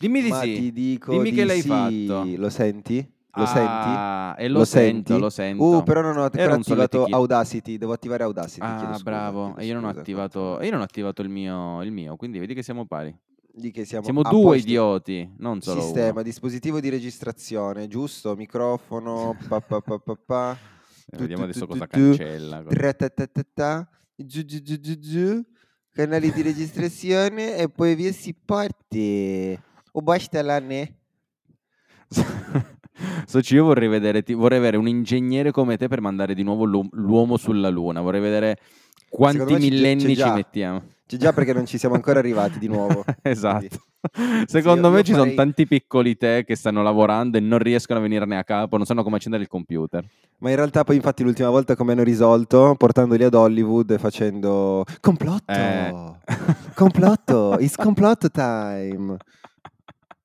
Dimmi di Ma sì. ti dico Dimmi di che l'hai sì. fatto. Lo senti? Lo senti? Ah, E lo, Lo sento, senti? lo sento. Uh, però non ho ancora Era un attivato solletichino. Audacity. Devo attivare Audacity. chiedo Ah, scusa, bravo. chiedo E io non ho scusa, attivato, io non ho attivato il mio, il mio, quindi vedi che siamo pari. Di che siamo, Siamo a due posto. idioti, non solo Sistema, uno. dispositivo di registrazione, giusto? Microfono, pa pa pa pa pa. Eh, Vediamo adesso cosa cancella. Tra-ta-ta-ta-ta, giù giù giù giù giù, canali di registrazione e poi via si parte. O basta là ne? Soci, io vorrei vedere, ti- vorrei avere un ingegnere come te per mandare di nuovo l'u- l'uomo sulla Luna. Vorrei vedere quanti ci- c'è millenni ci mettiamo. C'è già perché non ci siamo ancora arrivati di nuovo. esatto. Secondo io- me ci sono farei- tanti piccoli te che stanno lavorando e non riescono a venirne a capo, non sanno come accendere il computer. Ma in realtà poi infatti l'ultima volta come hanno risolto? Portandoli ad Hollywood e facendo complotto. Eh. Complotto, it's complotto time.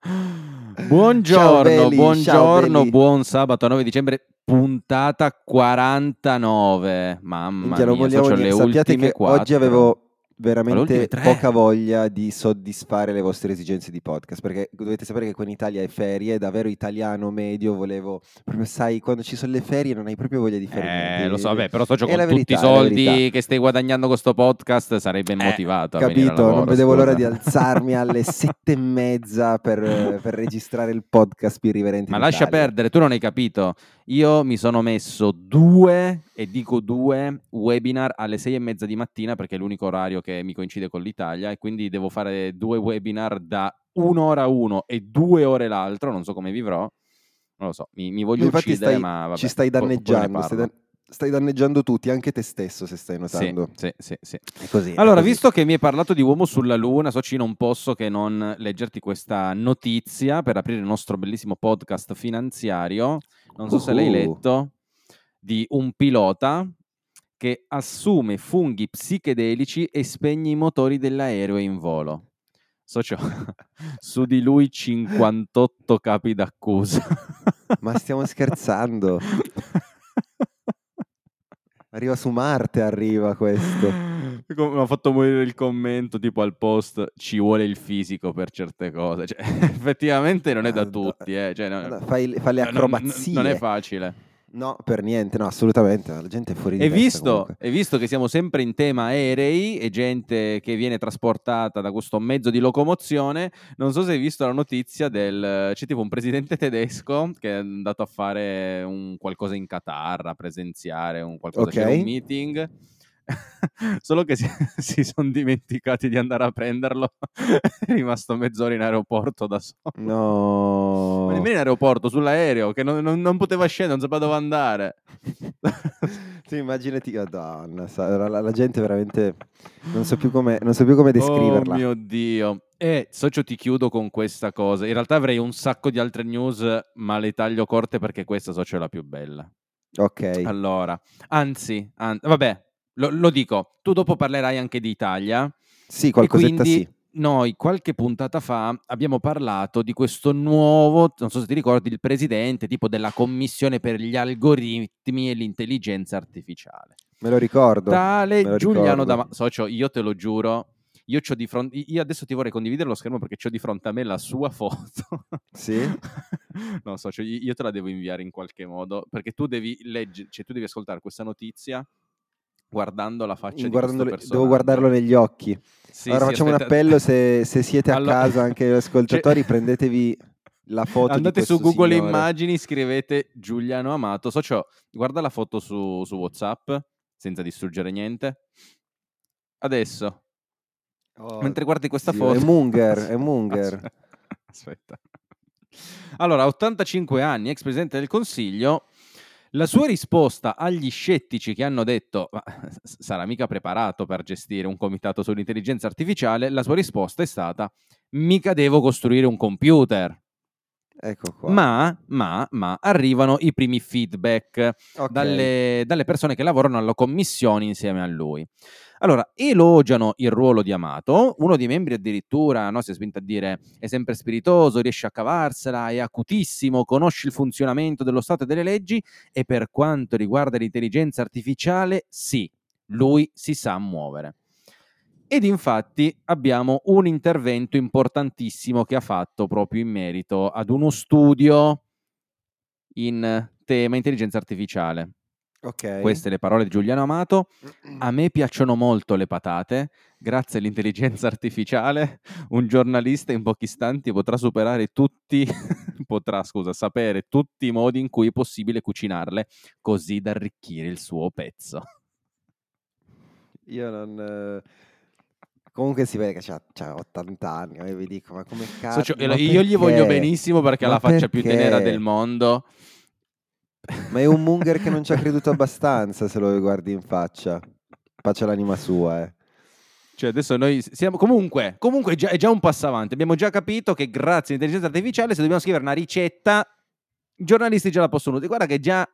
Buongiorno, belli, buongiorno, buon sabato 9 dicembre, puntata 49. Mamma Minchia, mia, vogliamo le ultime quattro. oggi avevo veramente poca voglia di soddisfare le vostre esigenze di podcast, perché dovete sapere che qua in Italia è ferie, davvero italiano medio, volevo proprio sai, quando ci sono le ferie non hai proprio voglia di fare niente. Eh, lo so, vabbè, però con la tutti verità, i soldi che stai guadagnando con sto podcast sarai ben Eh, motivato Capito, lavoro, non vedevo l'ora scusa. di alzarmi alle sette e mezza per, per registrare il podcast più irriverente Ma lascia Italia. perdere, tu non hai capito. Io mi sono messo due, e dico due, webinar alle sei e mezza di mattina perché è l'unico orario che mi coincide con l'Italia e quindi devo fare due webinar da un'ora uno e due ore l'altro, non so come vivrò. Non lo so, mi, mi voglio Infatti uccidere, stai- ma vabbè, ci stai danneggiando, stai, parlo. Stai danneggiando tutti, anche te stesso se stai Sì, notando. sì, sì, sì. È così. è Allora, così. visto che mi hai parlato di uomo sulla luna, Soci, non posso che non leggerti questa notizia per aprire il nostro bellissimo podcast finanziario. Non so se l'hai Uhu. letto, di un pilota che assume funghi psichedelici e spegne i motori dell'aereo in volo. Socio, su di lui 58 capi d'accusa. Ma stiamo scherzando. Arriva su Marte, arriva questo. Mi ha fatto morire il commento tipo al post ci vuole il fisico per certe cose. Cioè, effettivamente non è da tutti, eh. Cioè, no- Guarda, Fai, le- le no- non- acrobazie. Non, è facile. No, per niente, no, assolutamente. La gente è fuori di E testa visto, e visto che siamo sempre in tema aerei e gente che viene trasportata da questo mezzo di locomozione, non so se hai visto la notizia del... c'è tipo un presidente tedesco che è andato a fare un qualcosa in Qatar, a presenziare un qualcosa, c'era Ok. un meeting, solo che si, si sono dimenticati di andare a prenderlo, è rimasto mezz'ora in aeroporto da solo. No. Ma nemmeno in aeroporto, sull'aereo, che non, non- non poteva scendere, non sapeva dove andare. Sì, immaginati, madonna, sa- la, la- la gente veramente non so più come, non so più come descriverla. Oh mio Dio. E socio ti chiudo con questa cosa. In realtà avrei un sacco di altre news, ma le taglio corte perché questa socio è la più bella. Ok, Allora, anzi, an- vabbè, lo, lo dico, tu dopo parlerai anche di Italia. sì, qualcosetta quindi sì. noi qualche puntata fa abbiamo parlato di questo nuovo, non so se ti ricordi, il presidente tipo della commissione per gli algoritmi e l'intelligenza artificiale. Me lo ricordo. Tale lo Giuliano ricordo. Dama- Socio, io te lo giuro, io c'ho di fronte, io adesso ti vorrei condividere lo schermo perché c'ho di fronte a me la sua foto. Sì? no, socio, io io te la devo inviare in qualche modo perché tu devi leggere, cioè tu devi ascoltare questa notizia guardando la faccia Guardandolo- di questo devo guardarlo negli occhi. Sì, allora sì, facciamo un aspetta. appello se, se siete a Allora- casa, anche gli ascoltatori, Cioè- prendetevi la foto Andate su Google signore. Immagini, scrivete Giuliano Amato. Socio, guarda la foto su, su WhatsApp senza distruggere niente. Adesso, Oh, mentre guardi questa Dio, foto. È Munger, è Munger. Aspetta. Allora, a 85 anni, ex presidente del Consiglio, la sua risposta agli scettici che hanno detto "Ma, sarà mica preparato per gestire un comitato sull'intelligenza artificiale, la sua risposta è stata mica devo costruire un computer. Ecco qua. Ma, ma, ma arrivano i primi feedback Ok. dalle, dalle persone che lavorano alla commissione insieme a lui. Allora, elogiano il ruolo di Amato, uno dei membri addirittura no, si è spinto a dire è sempre spiritoso, riesce a cavarsela, è acutissimo, conosce il funzionamento dello Stato e delle leggi e per quanto riguarda l'intelligenza artificiale, sì, lui si sa muovere. Ed infatti abbiamo un intervento importantissimo che ha fatto proprio in merito ad uno studio in tema intelligenza artificiale. Ok. Queste le parole di Giuliano Amato. A me piacciono molto le patate. Grazie all'intelligenza artificiale, un giornalista in pochi istanti potrà superare tutti, potrà, scusa, sapere tutti i modi in cui è possibile cucinarle, così da arricchire il suo pezzo. Io non... eh, Comunque si vede che c'ha, 80 anni, e vi dico, ma come cazzo... Socio- io gli voglio benissimo perché ha la faccia più perché? tenera del mondo. Ma è un Munger che non ci ha creduto abbastanza se lo guardi in faccia. Faccia l'anima sua, eh. Cioè, adesso noi siamo comunque, comunque è già, è già un passo avanti. Abbiamo già capito che grazie all'intelligenza artificiale, se dobbiamo scrivere una ricetta, i giornalisti già la possono. Guarda che già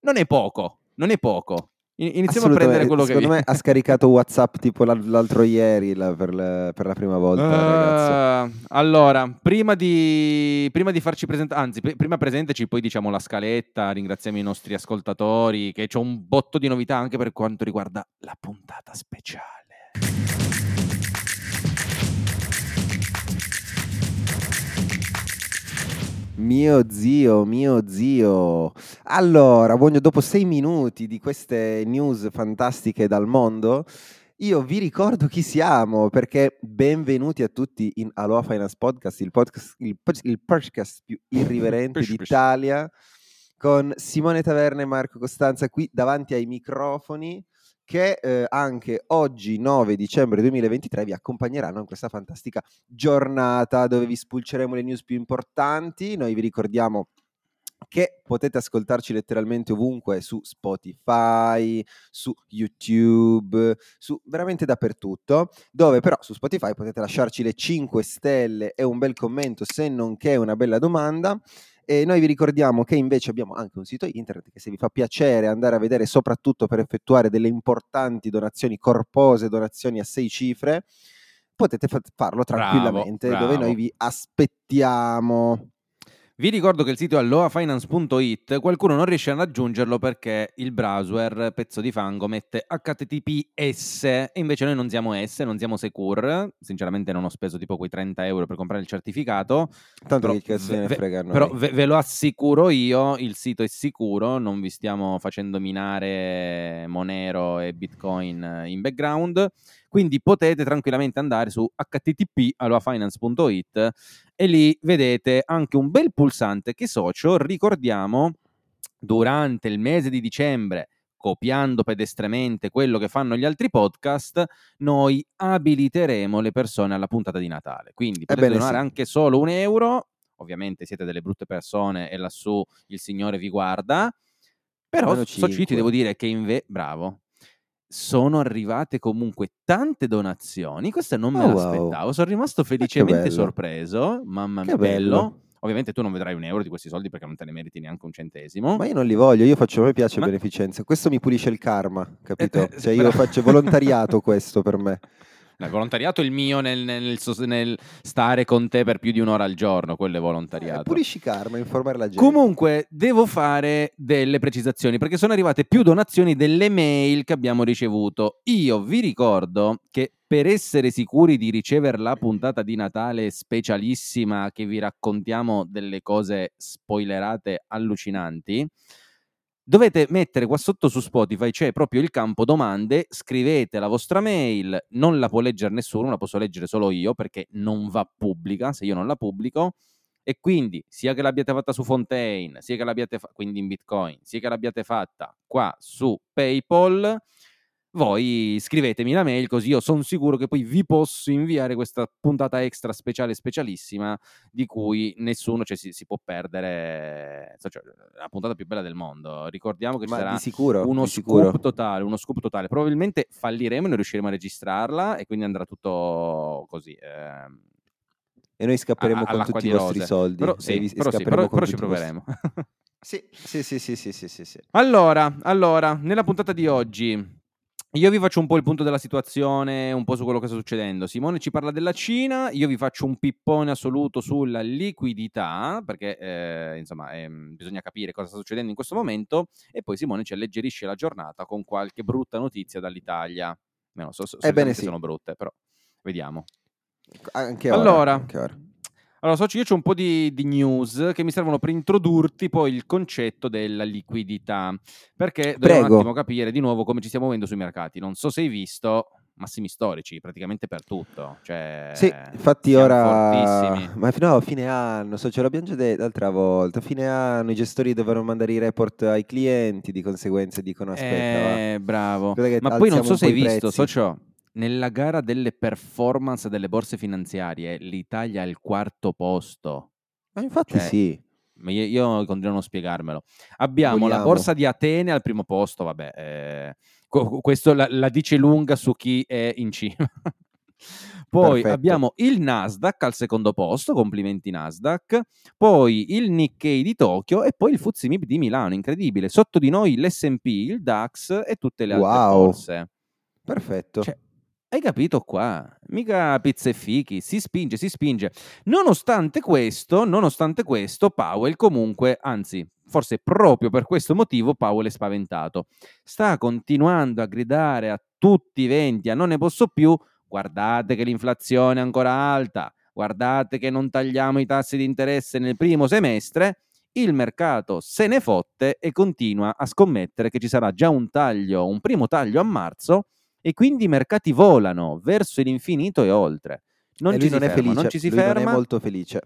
non è poco, non è poco. Iniziamo a prendere quello che Secondo me ha scaricato WhatsApp tipo l'al- l'altro ieri la- per, la, per la prima volta. Uh, allora, prima di, prima di farci presentare, anzi, pr- prima presentaci, poi diciamo la scaletta, ringraziamo i nostri ascoltatori, che c'è un botto di novità anche per quanto riguarda la puntata speciale. Mio zio, mio zio. Allora, voglio, dopo sei minuti di queste news fantastiche dal mondo, io vi ricordo chi siamo, perché benvenuti a tutti in Aloha Finance Podcast, il podcast, il, il podcast più irriverente d'Italia, con Simone Taverna e Marco Costanza qui davanti ai microfoni che eh, anche oggi 9 dicembre 2023 vi accompagneranno in questa fantastica giornata dove vi spulceremo le news più importanti. Noi vi ricordiamo che potete ascoltarci letteralmente ovunque su Spotify, su YouTube, su veramente dappertutto, dove però su Spotify potete lasciarci le 5 stelle e un bel commento se non che una bella domanda. E noi vi ricordiamo che invece abbiamo anche un sito internet che se vi fa piacere andare a vedere soprattutto per effettuare delle importanti donazioni corpose, donazioni a sei cifre, potete fa- farlo tranquillamente dove bravo. noi vi aspettiamo. Vi ricordo che il sito è alloafinance.it, qualcuno non riesce a raggiungerlo perché il browser, pezzo di fango, mette HTTPS e invece noi non siamo S, non siamo Secure, sinceramente non ho speso tipo quei 30 euro per comprare il certificato, Tanto Però che cazzo ve- ne frega però ve, ve lo assicuro io, il sito è sicuro, non vi stiamo facendo minare Monero e Bitcoin in background, quindi potete tranquillamente andare su http aloafinance.it e lì vedete anche un bel pulsante che socio, ricordiamo, durante il mese di dicembre, copiando pedestremente quello che fanno gli altri podcast, noi abiliteremo le persone alla puntata di Natale. Quindi potete Ebbene donare sì. anche solo un euro, ovviamente siete delle brutte persone e lassù il Signore vi guarda, però Almeno Soci, ti cinque. devo dire che inve- bravo, sono arrivate comunque tante donazioni, questa non me Oh, wow. l'aspettavo, sono rimasto che felicemente sorpreso, mamma mia, Che bello. bello. Ovviamente tu non vedrai un euro di questi soldi perché non te ne meriti neanche un centesimo. Ma io non li voglio, io faccio, a me piace Ma- beneficenza. Questo mi pulisce il karma, capito? Eh, eh, Cioè io bravo. faccio volontariato questo per me. Il volontariato è il mio nel, nel nel stare con te per più di un'ora al giorno, quello è Eh, volontariato. pulisci karma, informare la gente. Comunque devo fare delle precisazioni perché sono arrivate più donazioni delle mail che abbiamo ricevuto. Io vi ricordo che per essere sicuri di ricevere la puntata di Natale specialissima che vi raccontiamo delle cose spoilerate allucinanti, dovete mettere qua sotto su Spotify c'è proprio il campo domande, scrivete la vostra mail, non la può leggere nessuno, la posso leggere solo io perché non va pubblica se io non la pubblico e quindi sia che l'abbiate fatta su Fontaine, sia che l'abbiate fa- quindi in Bitcoin, sia che l'abbiate fatta qua su PayPal, voi scrivetemi la mail così io sono sicuro che poi vi posso inviare questa puntata extra speciale specialissima di cui nessuno cioè, si, si può perdere cioè, la puntata più bella del mondo. Ricordiamo che ci sarà sicuro, uno scoop totale, uno scoop totale. Probabilmente falliremo e non riusciremo a registrarla e quindi andrà tutto così. ehm, E noi scapperemo a- con tutti i vostri rose. soldi. Però, sì, vi- però, sì, però- però ci vostri- proveremo. Sì, sì, sì, sì, sì, sì, sì, sì. Allora, allora, nella puntata di oggi io vi faccio un po' il punto della situazione, un po' su quello che sta succedendo. Simone ci parla della Cina, io vi faccio un pippone assoluto sulla liquidità, perché eh, insomma ehm, bisogna capire cosa sta succedendo in questo momento, e poi Simone ci alleggerisce la giornata con qualche brutta notizia dall'Italia. No, so, so, Ebbene sì. sono brutte, però vediamo. Anche ora. Allora, anche ora. Allora Soci, io ho un po' di, di news che mi servono per introdurti poi il concetto della liquidità, perché dobbiamo un Prego. attimo capire di nuovo come ci stiamo muovendo sui mercati. Non so se hai visto massimi storici praticamente per tutto. Cioè, Sì, infatti ora... fortissimi. Ma no, a fine anno, so, ce l'abbiamo già detto l'altra volta, a fine anno i gestori dovranno mandare i report ai clienti, di conseguenza dicono aspetta. Eh, bravo. Ma poi non so un se hai visto, socio, nella gara delle performance delle borse finanziarie, l'Italia è al quarto posto. Ma infatti Cioè, sì. Io, io continuo a non spiegarmelo. Abbiamo la Vogliamo. borsa di Atene al primo posto, vabbè, eh, questo la, la dice lunga su chi è in cima. Poi Perfetto. abbiamo il Nasdaq al secondo posto, complimenti Nasdaq, poi il Nikkei di Tokyo e poi il FTSE MIB di Milano, incredibile. Sotto di noi l'S&P, il DAX e tutte le altre Wow. borse. Perfetto. Cioè, hai capito qua? Mica pizze e fichi, si spinge, si spinge. Nonostante questo, nonostante questo, Powell comunque, anzi, forse proprio per questo motivo Powell è spaventato. Sta continuando a gridare a tutti i venti, a non ne posso più, guardate che l'inflazione è ancora alta, guardate che non tagliamo i tassi di interesse nel primo semestre. Il mercato se ne fotte e continua a scommettere che ci sarà già un taglio, un primo taglio a marzo e quindi i mercati volano verso l'infinito e oltre. Non e ci si non è ferma, felice, non ci si lui non ferma. è molto felice.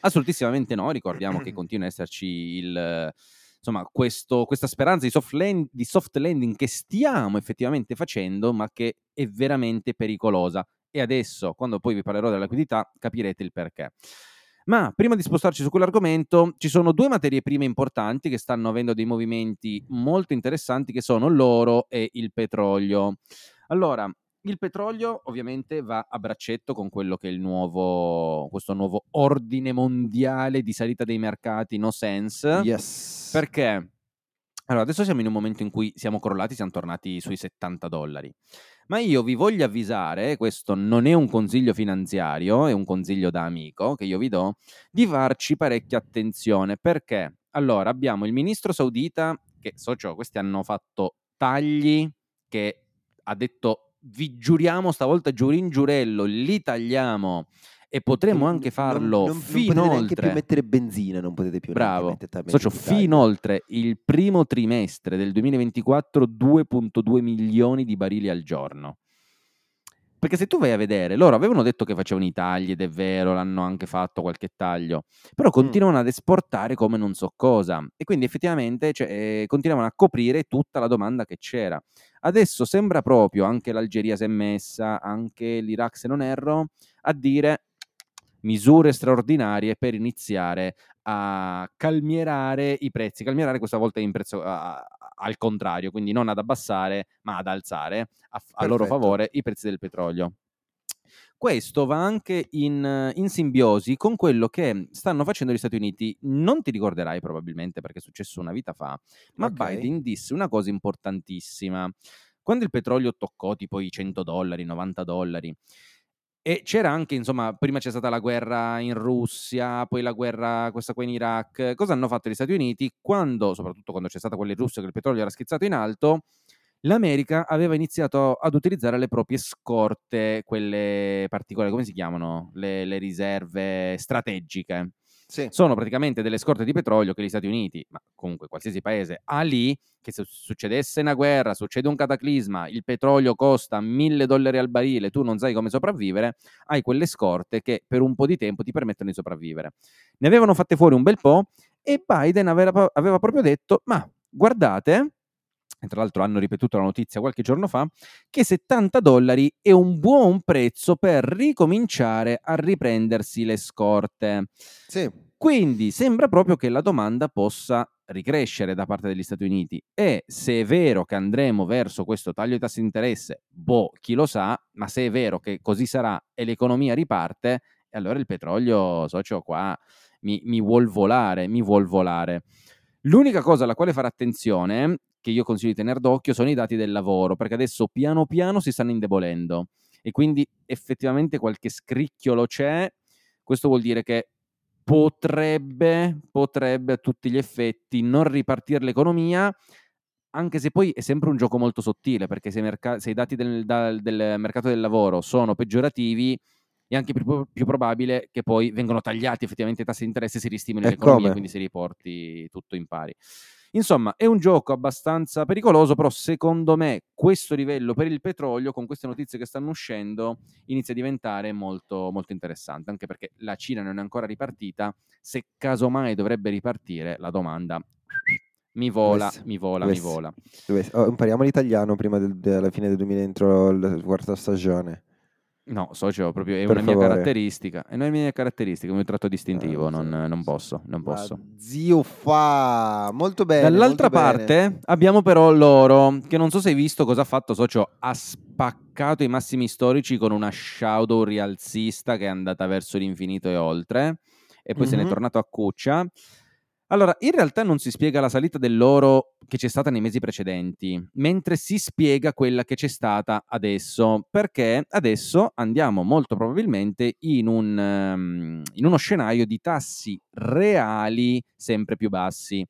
Assolutissimamente no, ricordiamo che continua ad esserci il, insomma, questo- questa speranza di soft, land- di soft landing che stiamo effettivamente facendo, ma che è veramente pericolosa. E adesso, quando poi vi parlerò della liquidità, capirete il perché. Ma prima di spostarci su quell'argomento, ci sono due materie prime importanti che stanno avendo dei movimenti molto interessanti, che sono l'oro e il petrolio. Allora, il petrolio ovviamente va a braccetto con quello che è il nuovo, questo nuovo ordine mondiale di salita dei mercati, no sense. Yes. Perché? Allora, adesso siamo in un momento in cui siamo crollati, siamo tornati sui 70 dollari. Ma io vi voglio avvisare, questo non è un consiglio finanziario, è un consiglio da amico che io vi do, di farci parecchia attenzione. Perché? Allora, abbiamo il ministro saudita, che socio, questi hanno fatto tagli che ha detto vi giuriamo stavolta giuro in giurello, li tagliamo e potremo Non- anche non- farlo non, non fino potete neanche più oltre. mettere benzina, non potete più Bravo. Socio, fino oltre il primo trimestre del 2024 2.2 milioni di barili al giorno. Perché se tu vai a vedere, loro avevano detto che facevano i tagli ed è vero, l'hanno anche fatto qualche taglio, però Mm. continuano ad esportare come non so cosa e quindi effettivamente cioè, eh, continuavano a coprire tutta la domanda che c'era. Adesso sembra proprio, anche l'Algeria si è messa, anche l'Iraq se non erro, a dire misure straordinarie per iniziare a calmierare i prezzi, calmierare questa volta in prezzo a- a- al contrario, quindi non ad abbassare ma ad alzare a, a loro favore i prezzi del petrolio. Questo va anche in, in simbiosi con quello che stanno facendo gli Stati Uniti. Non ti ricorderai probabilmente perché è successo una vita fa, ma Ok. Biden disse una cosa importantissima. Quando il petrolio toccò tipo i 100 dollari, 90 dollari, e c'era anche, insomma, prima c'è stata la guerra in Russia, poi la guerra questa qua in Iraq. Cosa hanno fatto gli Stati Uniti? Quando, soprattutto quando c'è stata quella in Russia che il petrolio era schizzato in alto, l'America aveva iniziato ad utilizzare le proprie scorte, quelle particolari, come si chiamano? Le, le riserve strategiche. Sì. Sono praticamente delle scorte di petrolio che gli Stati Uniti, ma comunque qualsiasi paese, ha lì, che se succedesse una guerra, succede un cataclisma, il petrolio costa mille dollari al barile, tu non sai come sopravvivere, hai quelle scorte che per un po' di tempo ti permettono di sopravvivere. Ne avevano fatte fuori un bel po' e Biden aveva, aveva proprio detto, ma guardate, e tra l'altro hanno ripetuto la notizia qualche giorno fa, che 70 dollari è un buon prezzo per ricominciare a riprendersi le scorte. Sì. Quindi sembra proprio che la domanda possa ricrescere da parte degli Stati Uniti e se è vero che andremo verso questo taglio di tassi di interesse, boh, chi lo sa, ma se è vero che così sarà e l'economia riparte, allora il petrolio, socio, qua mi, mi vuol volare, mi vuol volare. L'unica cosa alla quale fare attenzione, che io consiglio di tenere d'occhio, sono i dati del lavoro, perché adesso piano piano si stanno indebolendo e quindi effettivamente qualche scricchiolo c'è. Questo vuol dire che potrebbe, potrebbe a tutti gli effetti non ripartire l'economia, anche se poi è sempre un gioco molto sottile, perché se, merc- se i dati del, da, del, mercato del lavoro sono peggiorativi, è anche più, più, probabile che poi vengano tagliati effettivamente i tassi di interesse e si ristimoli l'economia, quindi si riporti tutto in pari. Insomma, è un gioco abbastanza pericoloso, però secondo me questo livello per il petrolio, con queste notizie che stanno uscendo, inizia a diventare molto, molto interessante, anche perché la Cina non è ancora ripartita. Se casomai dovrebbe ripartire, la domanda mi vola, dovessi, mi vola, dovessi, mi vola. Oh, impariamo l'italiano prima del, della fine del 2000 entro la quarta stagione. No, socio, proprio è per una favore. mia caratteristica. È una mia caratteristica, un mio tratto distintivo. Eh, non, non, posso, non posso. zio fa molto bene. Dall'altra molto parte bene. abbiamo però loro, che non so se hai visto cosa ha fatto, socio. Ha spaccato i massimi storici con una shadow rialzista che è andata verso l'infinito e oltre. E poi mm-hmm. se n'è tornato a cuccia. Allora, in realtà non si spiega la salita dell'oro che c'è stata nei mesi precedenti, mentre si spiega quella che c'è stata adesso, perché adesso andiamo molto probabilmente in, un, um, in uno scenario di tassi reali sempre più bassi.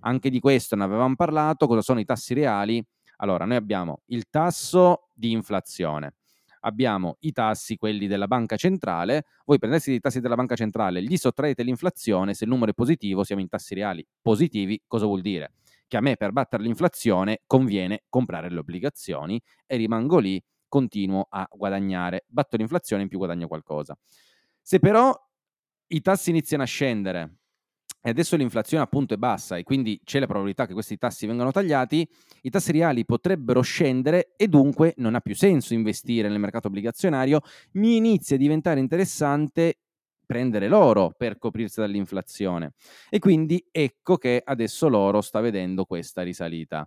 Anche di questo ne avevamo parlato, cosa sono i tassi reali? Allora, noi abbiamo il tasso di inflazione, abbiamo i tassi, quelli della banca centrale, voi prendete i tassi della banca centrale, gli sottraete l'inflazione, se il numero è positivo siamo in tassi reali positivi, cosa vuol dire? Che a me per battere l'inflazione conviene comprare le obbligazioni e rimango lì, continuo a guadagnare, batto l'inflazione in più guadagno qualcosa. Se però i tassi iniziano a scendere, e adesso l'inflazione appunto è bassa e quindi c'è la probabilità che questi tassi vengano tagliati, i tassi reali potrebbero scendere e dunque non ha più senso investire nel mercato obbligazionario, mi inizia a diventare interessante prendere l'oro per coprirsi dall'inflazione. E quindi ecco che adesso l'oro sta vedendo questa risalita.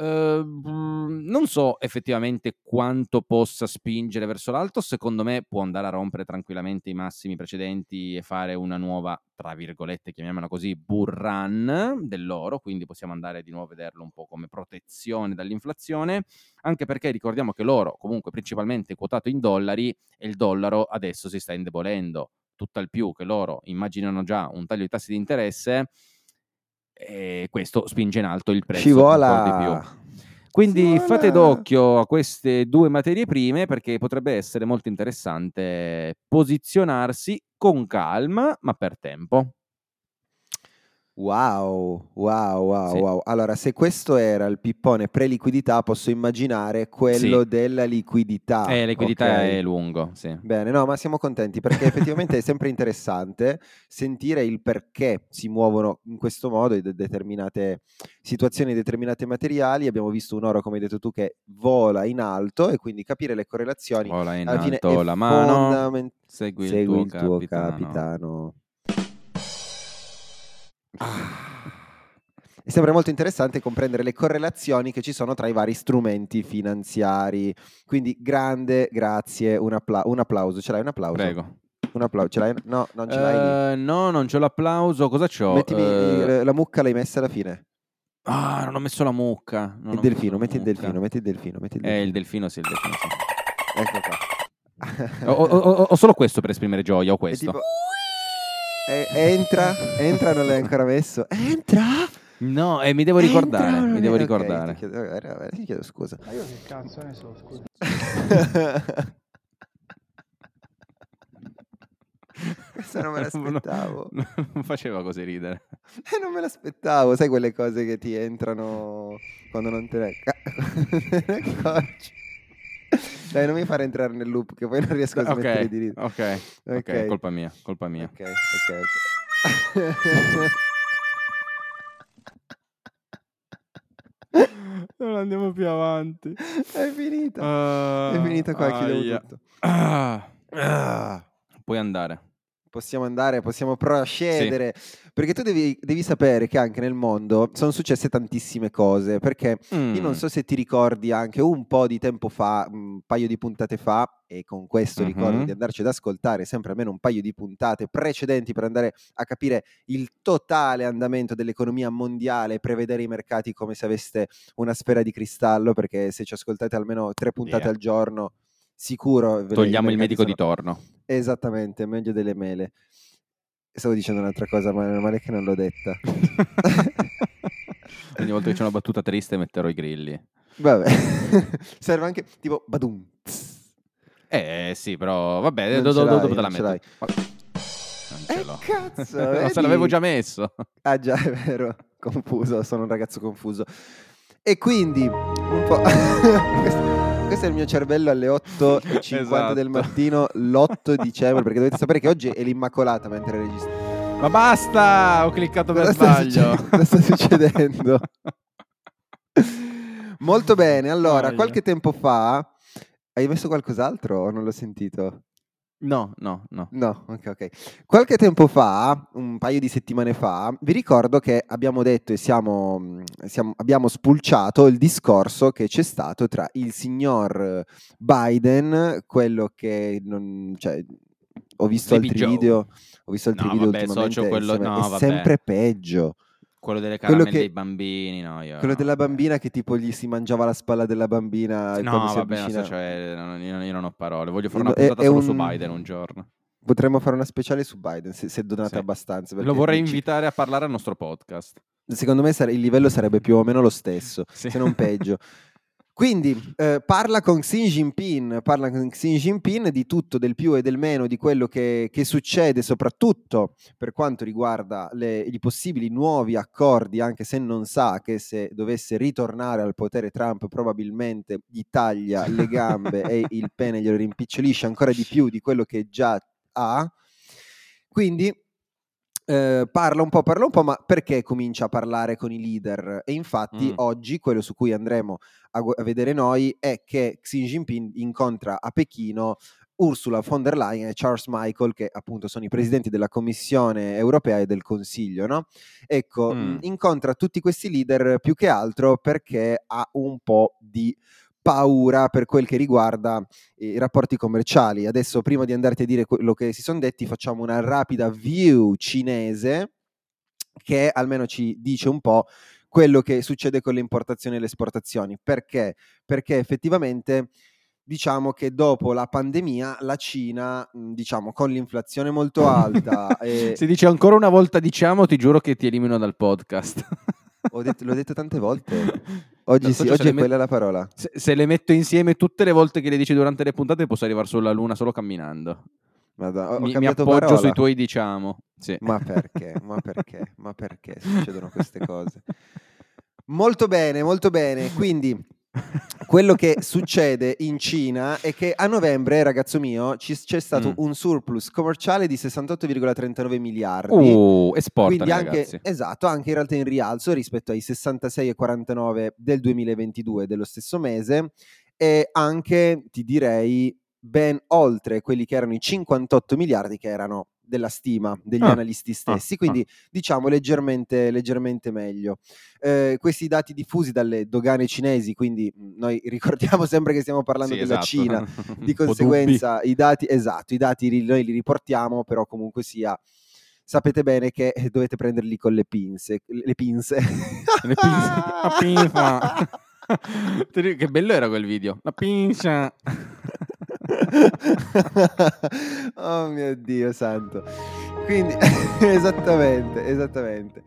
Ehm, non so effettivamente quanto possa spingere verso l'alto, secondo me può andare a rompere tranquillamente i massimi precedenti e fare una nuova, tra virgolette, chiamiamola così, bull run dell'oro, quindi possiamo andare di nuovo a vederlo un po' come protezione dall'inflazione, anche perché ricordiamo che l'oro comunque principalmente è quotato in dollari e il dollaro adesso si sta indebolendo, tutt'al più che loro immaginano già un taglio di tassi di interesse e questo spinge in alto il prezzo Scivola. di più. Quindi Scivola. fate d'occhio a queste due materie prime perché potrebbe essere molto interessante posizionarsi con calma ma per tempo. Wow, wow, wow, sì. wow. Allora, se questo era il pippone pre-liquidità, posso immaginare quello sì. della liquidità. Eh, liquidità okay. è lungo, sì. Bene, no, ma siamo contenti perché effettivamente è sempre interessante sentire il perché si muovono in questo modo in determinate situazioni, determinate materiali. Abbiamo visto un oro, come hai detto tu, che vola in alto e quindi capire le correlazioni. Vola in alto la mano, fondament- segui il, segui tuo, il tuo capitano. capitano. Ah. È sempre molto interessante comprendere le correlazioni che ci sono tra i vari strumenti finanziari. Quindi grande grazie, un, appla- un applauso. Ce l'hai un applauso? Prego. Un applauso, ce l'hai? No, non ce l'hai. Uh, no, non c'ho l'applauso. Cosa c'ho? Mettimi uh... la mucca, l'hai messa alla fine. Ah, non ho messo la mucca. Non il delfino, metti il delfino, metti il delfino, metti il delfino. Eh, il delfino sì, il delfino sì. Ecco qua. ho, ho, ho, solo questo per esprimere gioia, ho questo. Tipo... Eh, entra, entra, non l'hai ancora messo. Entra! No, eh, mi devo ricordare, entra, mi devo okay, ricordare. Ti chiedo, eh, ti chiedo scusa. Ma io che cazzo ne so, scusa. Questa non me l'aspettavo. Non, non faceva così ridere. Eh, non me l'aspettavo. Sai quelle cose che ti entrano quando non te ne accorgi. Dai, non mi fare entrare nel loop, che poi non riesco a smettere okay, di ridere. Ok, ok, okay. colpa mia, colpa mia. Ok, ok, ok. non andiamo più avanti. È finita. Uh, È finita qua, chiudiamo yeah. tutto. Ah. Ah. Puoi andare possiamo andare, possiamo procedere. Sì. Perché tu devi, devi, sapere che anche nel mondo sono successe tantissime cose. Perché mm. io non so se ti ricordi anche un po' di tempo fa, un paio di puntate fa, e con questo mm-hmm. ricordo di andarci ad ascoltare sempre almeno un paio di puntate precedenti per andare a capire il totale andamento dell'economia mondiale e prevedere i mercati come se aveste una sfera di cristallo. Perché se ci ascoltate almeno tre puntate yeah. al giorno sicuro. Togliamo il medico sono... di torno. Esattamente, meglio delle mele. Stavo dicendo un'altra cosa, ma male che non l'ho detta. Ogni volta che c'è una battuta triste metterò i grilli. Vabbè, serve anche tipo badum. tss. Eh sì, però vabbè, do- ce do- l'hai, dopo te la metto. Non ce Eh, l'ho. cazzo, No, se l'avevo già messo. Ah già, è vero, confuso, sono un ragazzo confuso. E quindi, un po'... questo, è il mio cervello alle 8.50 del Esatto. mattino, l'8 dicembre, perché dovete sapere che oggi è l'Immacolata mentre registro. Ma basta, ho cliccato per Cosa sta, sbaglio. succe- cosa sta succedendo? Molto bene, allora, qualche tempo fa... Hai messo qualcos'altro o non l'ho sentito? No, no, no. No, ok, ok. Qualche tempo fa, un paio di settimane fa, vi ricordo che abbiamo detto e siamo, mh, siamo- abbiamo spulciato il discorso che c'è stato tra il signor Biden, quello che non, cioè, ho visto Sleepy altri Joe. video, ho visto altri No, video vabbè, ultimamente, socio, quello- insomma, no, è vabbè. sempre peggio. Quello delle Quello caramelle che- dei bambini, no, io Quello no, della bambina che tipo gli si mangiava la spalla della bambina No, vabbè, no, avvicina. cioè, non- io, io non ho parole. Voglio fare una puntata è solo su un- Biden un giorno. Potremmo fare una speciale su Biden se, se donate Sì. abbastanza. Lo vorrei ci- invitare a parlare al nostro podcast. Secondo me il livello sarebbe più o meno lo stesso, Sì. se non peggio. Quindi eh, parla con Xi Jinping, parla con Xi Jinping di tutto, del più e del meno, di quello che, che succede, soprattutto per quanto riguarda le- i possibili nuovi accordi, anche se non sa che se dovesse ritornare al potere Trump probabilmente gli taglia le gambe e il pene glielo rimpicciolisce ancora di più di quello che già ha. Quindi eh, parla un po', parla un po', ma perché comincia a parlare con i leader? E infatti Mm. oggi quello su cui andremo a, gu- a vedere noi è che Xi Jinping incontra a Pechino Ursula von der Leyen e Charles Michael, che appunto sono i presidenti della Commissione europea e del Consiglio, no? Ecco, Mm. incontra tutti questi leader più che altro perché ha un po' di paura per quel che riguarda i rapporti commerciali. Adesso, prima di andarti a dire quello che si sono detti, facciamo una rapida view cinese che almeno ci dice un po' quello che succede con le importazioni e le esportazioni. Perché? Perché effettivamente diciamo che dopo la pandemia la Cina, diciamo, con l'inflazione molto alta, e- Se dici ancora una volta diciamo, ti giuro che ti elimino dal podcast. detto- l'ho detto tante volte. Oggi sì, oggi è met- quella la parola. Se, se le metto insieme tutte le volte che le dici durante le puntate, posso arrivare sulla luna solo camminando. Madonna, ho, Mi, mi appoggio parola. sui tuoi diciamo. Sì. Ma perché? Ma perché? Ma perché succedono queste cose? Molto bene, molto bene. Quindi quello che succede in Cina è che a novembre, ragazzo mio, ci- c'è stato Mm. un surplus commerciale di 68,39 miliardi. Uh, esportano Quindi anche, ragazzi. esatto, anche in realtà in rialzo rispetto ai 66,49 del 2022 dello stesso mese e anche, ti direi, ben oltre quelli che erano i 58 miliardi che erano della stima degli Ah, analisti stessi, ah, quindi diciamo leggermente, leggermente meglio. Eh, questi dati diffusi dalle dogane cinesi, quindi noi ricordiamo sempre che stiamo parlando Sì, della esatto. Cina, di conseguenza i dati, esatto, i dati noi li riportiamo, però comunque sia, sapete bene che eh, dovete prenderli con le pinze. Le pinze. Le pinze. La pinza. Che bello era quel video. La pinza. oh mio Dio santo. Quindi, esattamente, esattamente.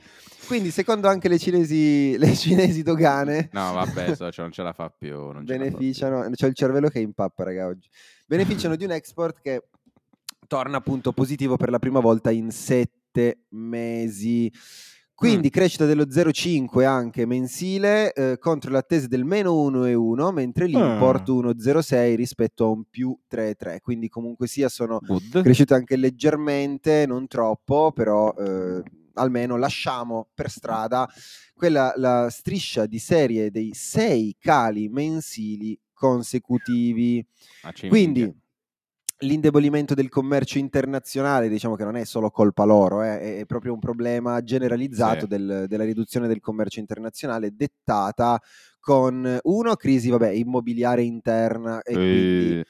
Quindi, secondo anche le cinesi, le cinesi dogane, No, vabbè, socio, non ce la fa più. non la fa più. beneficiano, c'ho il cervello che impappa, raga, oggi. Beneficiano di un export che torna appunto positivo per la prima volta in sette mesi. Quindi Mm. crescita dello 0,5 anche mensile eh, contro l'attesa del meno 1,1, mentre l'import Ah. 1,06 rispetto a un più 3,3. Quindi comunque sia sono Good. cresciute anche leggermente, non troppo, però eh, almeno lasciamo per strada quella la striscia di serie dei sei cali mensili consecutivi. Quindi. L'indebolimento del commercio internazionale, diciamo che non è solo colpa loro, eh, è, proprio un problema generalizzato Sì. del- della riduzione del commercio internazionale dettata con uno crisi vabbè, immobiliare interna e quindi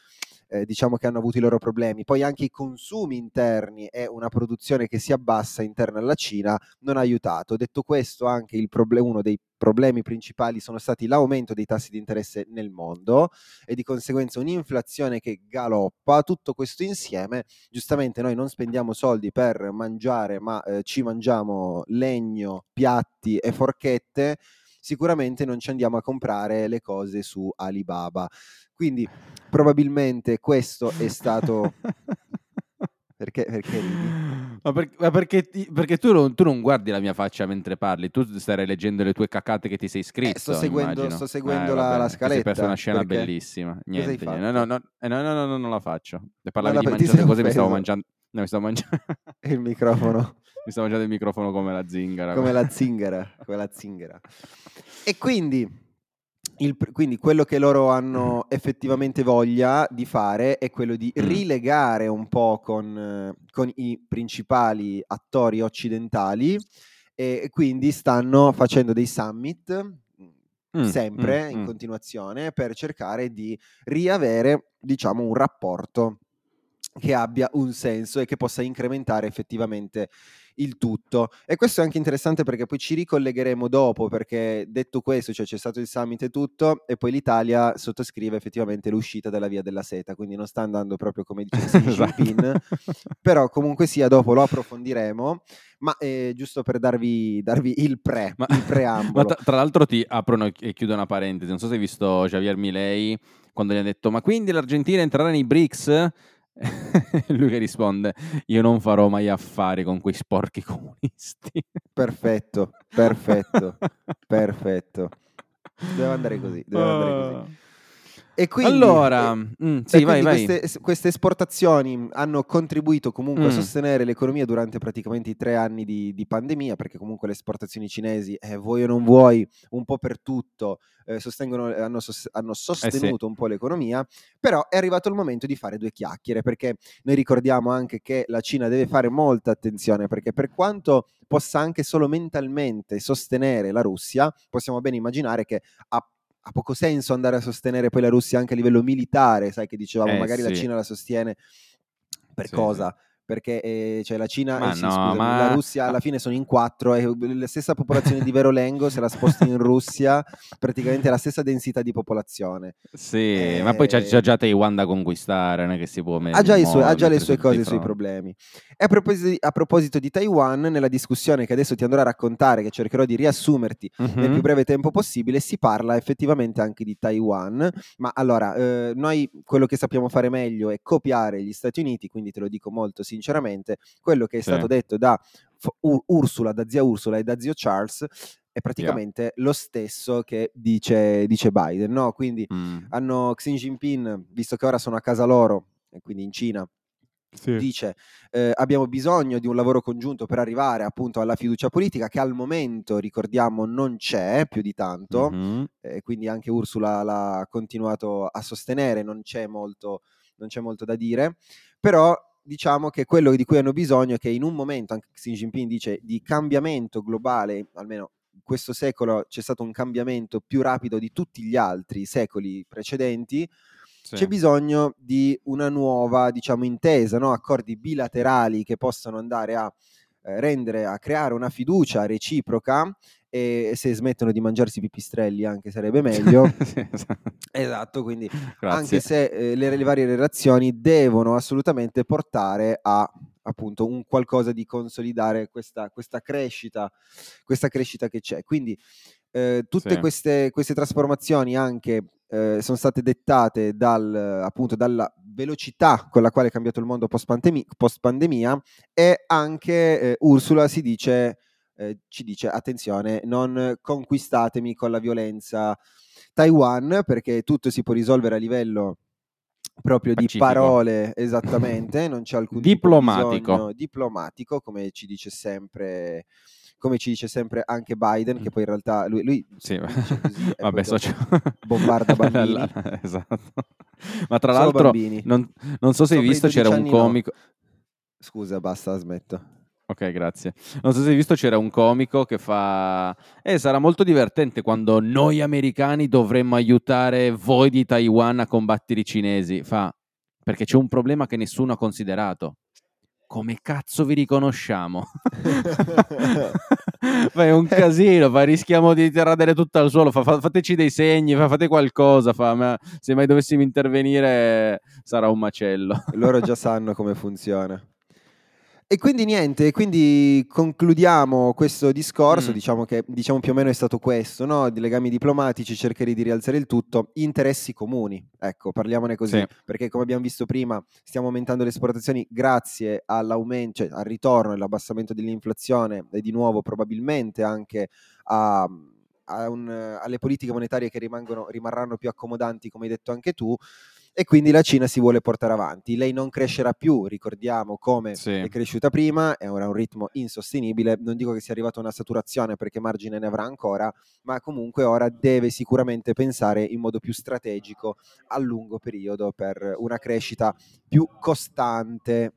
Eh, diciamo che hanno avuto i loro problemi. Poi anche i consumi interni e una produzione che si abbassa interna alla Cina non ha aiutato. Detto questo, anche proble- uno dei problemi principali sono stati l'aumento dei tassi di interesse nel mondo e di conseguenza un'inflazione che galoppa. Tutto questo insieme, giustamente noi non spendiamo soldi per mangiare, ma eh, ci mangiamo legno, piatti e forchette sicuramente non ci andiamo a comprare le cose su Alibaba. Quindi probabilmente questo è stato... Perché, perché ridi? Ma, per- ma perché, perché tu, non, tu non guardi la mia faccia mentre parli, tu stai leggendo le tue cacate che ti sei scritto. Eh, sto seguendo- sto seguendo Eh, la- vabbè, la ti sei perso scaletta, una scena perché? bellissima. hai Niente, niente. No, no, no, eh, no, no, no, no, non la faccio. Parlavi la di mangiare cose, mi stavo mangiando. No, mi stavo mangiando. Il microfono mi stavo mangiando il microfono come la zingara. come la zingara, come la zingara. E quindi, il quindi quello che loro hanno effettivamente voglia di fare è quello di Mm. rilegare un po' con, con i principali attori occidentali e quindi stanno facendo dei summit Mm, sempre mm, in mm. continuazione per cercare di riavere, diciamo, un rapporto che abbia un senso e che possa incrementare effettivamente il tutto. E questo è anche interessante perché poi ci ricollegheremo dopo, perché detto questo, cioè c'è stato il summit e tutto, e poi l'Italia sottoscrive effettivamente l'uscita dalla via della seta, quindi non sta andando proprio come dice Xi Esatto. Jinping, però comunque sia dopo lo approfondiremo, ma eh, giusto per darvi, darvi il pre, Ma- il preambolo. Ma tra, tra l'altro ti apro una- e chiudo una parentesi, non so se hai visto Javier Milei quando gli ha detto ma quindi l'Argentina entrerà nei BRICS? Lui che risponde io non farò mai affari con quei sporchi comunisti. Perfetto, perfetto, perfetto. Doveva andare così, doveva andare così. E quindi, allora, eh, mm, e sì, vai, vai. Queste, queste esportazioni hanno contribuito comunque a Mm. sostenere l'economia durante praticamente i tre anni di, di pandemia, perché comunque le esportazioni cinesi, eh, vuoi o non vuoi, un po' per tutto, eh, sostengono, eh, hanno, sos- hanno sostenuto un po' l'economia, però è arrivato il momento di fare due chiacchiere, perché noi ricordiamo anche che la Cina deve fare molta attenzione, perché per quanto possa anche solo mentalmente sostenere la Russia, possiamo bene immaginare che ha ha poco senso andare a sostenere poi la Russia anche a livello militare, sai che dicevamo, Eh, magari la sì. Cina la sostiene per Sì, cosa? Perché eh, cioè la Cina, Ma eh, sì, no, scusami, ma- la Russia alla fine sono in quattro, è la stessa popolazione di Verolengo, se la sposti in Russia, praticamente la stessa densità di popolazione. Sì, ma poi c'è, Eh, c'è già Taiwan da conquistare, non è che si può me- ha già, suoi- ha già le mettere sue su cose, i suoi problemi. E a proposito, di, a proposito di Taiwan, nella discussione che adesso ti andrò a raccontare, che cercherò di riassumerti nel Mhm. più breve tempo possibile, si parla effettivamente anche di Taiwan. Ma allora, eh, noi quello che sappiamo fare meglio è copiare gli Stati Uniti, quindi te lo dico molto sinceramente. Quello che è Sì. stato detto da Ur- Ursula, da zia Ursula e da zio Charles è praticamente lo stesso che dice, dice Biden, no? Quindi Mm. hanno Xi Jinping, visto che ora sono a casa loro, e quindi in Cina, Sì. dice eh, abbiamo bisogno di un lavoro congiunto per arrivare appunto alla fiducia politica che al momento ricordiamo non c'è più di tanto Mhm. eh, quindi anche Ursula l'ha continuato a sostenere non c'è molto, non c'è molto da dire però diciamo che quello di cui hanno bisogno è che in un momento anche Xi Jinping dice di cambiamento globale almeno in questo secolo c'è stato un cambiamento più rapido di tutti gli altri secoli precedenti Sì. c'è bisogno di una nuova, diciamo, intesa, no? accordi bilaterali che possano andare a eh, rendere, a creare una fiducia reciproca e se smettono di mangiarsi i pipistrelli anche sarebbe meglio. Sì, esatto. esatto, quindi Grazie. anche se eh, le, le varie relazioni devono assolutamente portare a appunto un qualcosa di consolidare questa, questa crescita, questa crescita che c'è. Quindi eh, tutte Sì. queste, queste trasformazioni anche eh, sono state dettate dal, appunto dalla velocità con la quale è cambiato il mondo post pandemia, post pandemia e anche eh, Ursula si dice, eh, ci dice attenzione, non conquistatemi con la violenza Taiwan perché tutto si può risolvere a livello proprio di Pacifico. parole esattamente, non c'è alcun di Diplomatico. diplomatico come ci dice sempre come ci dice sempre anche Biden che poi in realtà lui, lui Sì, così vabbè, socio- bombarda bambini. La- la- esatto. Ma tra Solo l'altro, non, non so se hai visto, 12 c'era un anni no. comico. Scusa, basta, smetto. Ok, grazie. Non so se hai visto, c'era un comico che fa. Eh, sarà molto divertente quando noi americani dovremmo aiutare voi di Taiwan a combattere i cinesi. Fa. Perché c'è un problema che nessuno ha considerato. Come cazzo vi riconosciamo? Fa, è un casino, fa, rischiamo di radere tutto al suolo. Fa, fa- fateci dei segni, fa, fate qualcosa. Fa, ma se mai dovessimo intervenire sarà un macello. Loro già sanno come funziona. E quindi niente, quindi concludiamo questo discorso, Mm. diciamo che diciamo più o meno è stato questo, no? Di legami diplomatici, cercare di rialzare il tutto, interessi comuni, ecco, parliamone così, Sì. perché come abbiamo visto prima stiamo aumentando le esportazioni grazie all'aumento, cioè al ritorno e all'abbassamento dell'inflazione e di nuovo probabilmente anche a un- alle politiche monetarie che rimangono, rimarranno più accomodanti, come hai detto anche tu, e quindi la Cina si vuole portare avanti. Lei non crescerà più, ricordiamo come Sì. è cresciuta prima, è ora un ritmo insostenibile. Non dico che sia arrivata a una saturazione perché margine ne avrà ancora, ma comunque ora deve sicuramente pensare in modo più strategico a lungo periodo per una crescita più costante.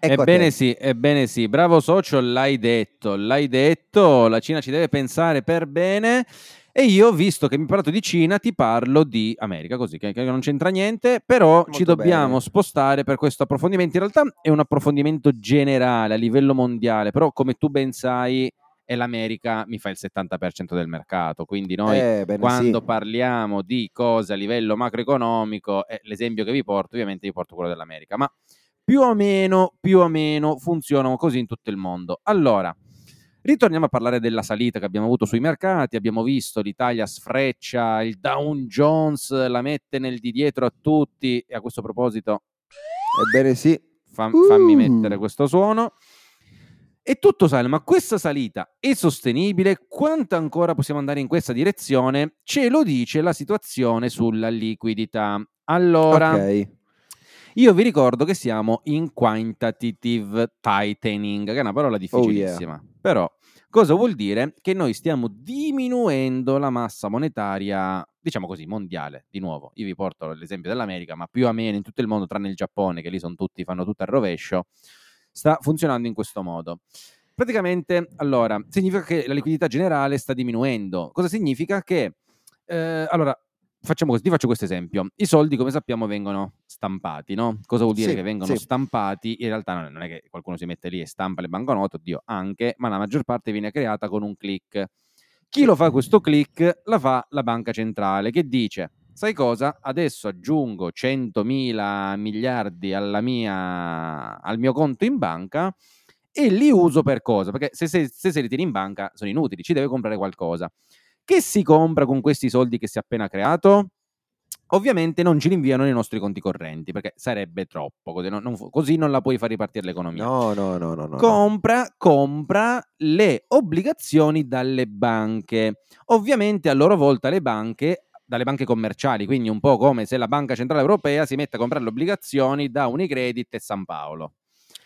Ecco ebbene sì, ebbene sì, bravo socio, l'hai detto, l'hai detto, la Cina ci deve pensare per bene e io, visto che mi hai parlato di Cina, ti parlo di America, così che, che non c'entra niente, però ci Molto dobbiamo bene. spostare per questo approfondimento. In realtà è un approfondimento generale a livello mondiale, però come tu ben sai, è l'America mi fa il 70% del mercato, quindi noi Eh, bene, quando sì. parliamo di cose a livello macroeconomico, eh, l'esempio che vi porto, ovviamente vi porto quello dell'America, ma più o meno, più o meno funzionano così in tutto il mondo. Allora, ritorniamo a parlare della salita che abbiamo avuto sui mercati, abbiamo visto l'Italia sfreccia, il Dow Jones la mette nel di dietro a tutti e a questo proposito Ebbene sì. fam- fammi Uh. mettere questo suono. E tutto sale, ma questa salita è sostenibile? Quanto ancora possiamo andare in questa direzione? Ce lo dice la situazione sulla liquidità. Allora, Ok. Io vi ricordo che siamo in quantitative tightening, che è una parola Oh, difficilissima. Però, cosa vuol dire? Che noi stiamo diminuendo la massa monetaria, diciamo così, mondiale. Di nuovo, io vi porto l'esempio dell'America, ma più o meno in tutto il mondo, tranne il Giappone, che lì sono tutti, fanno tutto al rovescio, sta funzionando in questo modo. Praticamente, allora, significa che la liquidità generale sta diminuendo. Cosa significa? Che, eh, allora, facciamo così, ti faccio questo esempio. I soldi, come sappiamo, vengono stampati, no? Cosa vuol dire Sì, che vengono sì. stampati? In realtà non è- che qualcuno si mette lì e stampa le banconote, oddio, anche, ma la maggior parte viene creata con un click. Chi lo fa questo click? La fa la banca centrale che dice, sai cosa? Adesso aggiungo 100.000 miliardi alla mia, al mio conto in banca e li uso per cosa? Perché se, se, se se li tieni in banca sono inutili, ci deve comprare qualcosa. Che si compra con questi soldi che si è appena creato? Ovviamente non ci rinviano nei nostri conti correnti, perché sarebbe troppo, così non, non così non la puoi far ripartire l'economia. No, no, no, no, no. no. Compra, compra le obbligazioni dalle banche. Ovviamente a loro volta le banche, dalle banche commerciali, quindi un po' come se la Banca Centrale Europea si mette a comprare le obbligazioni da Unicredit e San Paolo.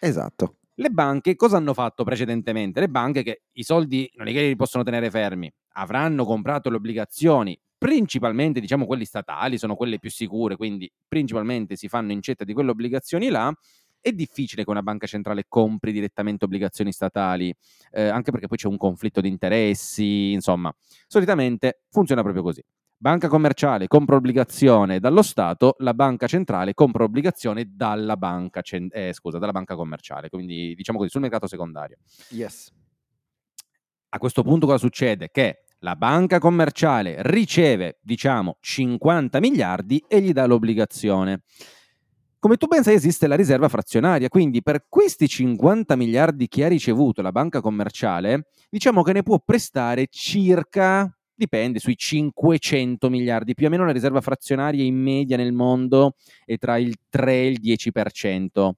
Esatto. Le banche cosa hanno fatto precedentemente? Le banche che i soldi non è che li possono tenere fermi, avranno comprato le obbligazioni, principalmente diciamo quelli statali, sono quelle più sicure, quindi principalmente si fanno incetta di quelle obbligazioni là. È difficile che una banca centrale compri direttamente obbligazioni statali, eh, anche perché poi c'è un conflitto di interessi, insomma, solitamente funziona proprio così. Banca commerciale compra obbligazione dallo Stato, la banca centrale compra obbligazione dalla banca, cen- eh, scusa, dalla banca commerciale, quindi diciamo così sul mercato secondario. Yes. A questo punto cosa succede? Che la banca commerciale riceve, diciamo, 50 miliardi e gli dà l'obbligazione. Come tu ben sai esiste la riserva frazionaria, quindi per questi 50 miliardi che ha ricevuto la banca commerciale, diciamo che ne può prestare circa, dipende, sui 500 miliardi, più o meno la riserva frazionaria in media nel mondo è tra il 3 e il 10%.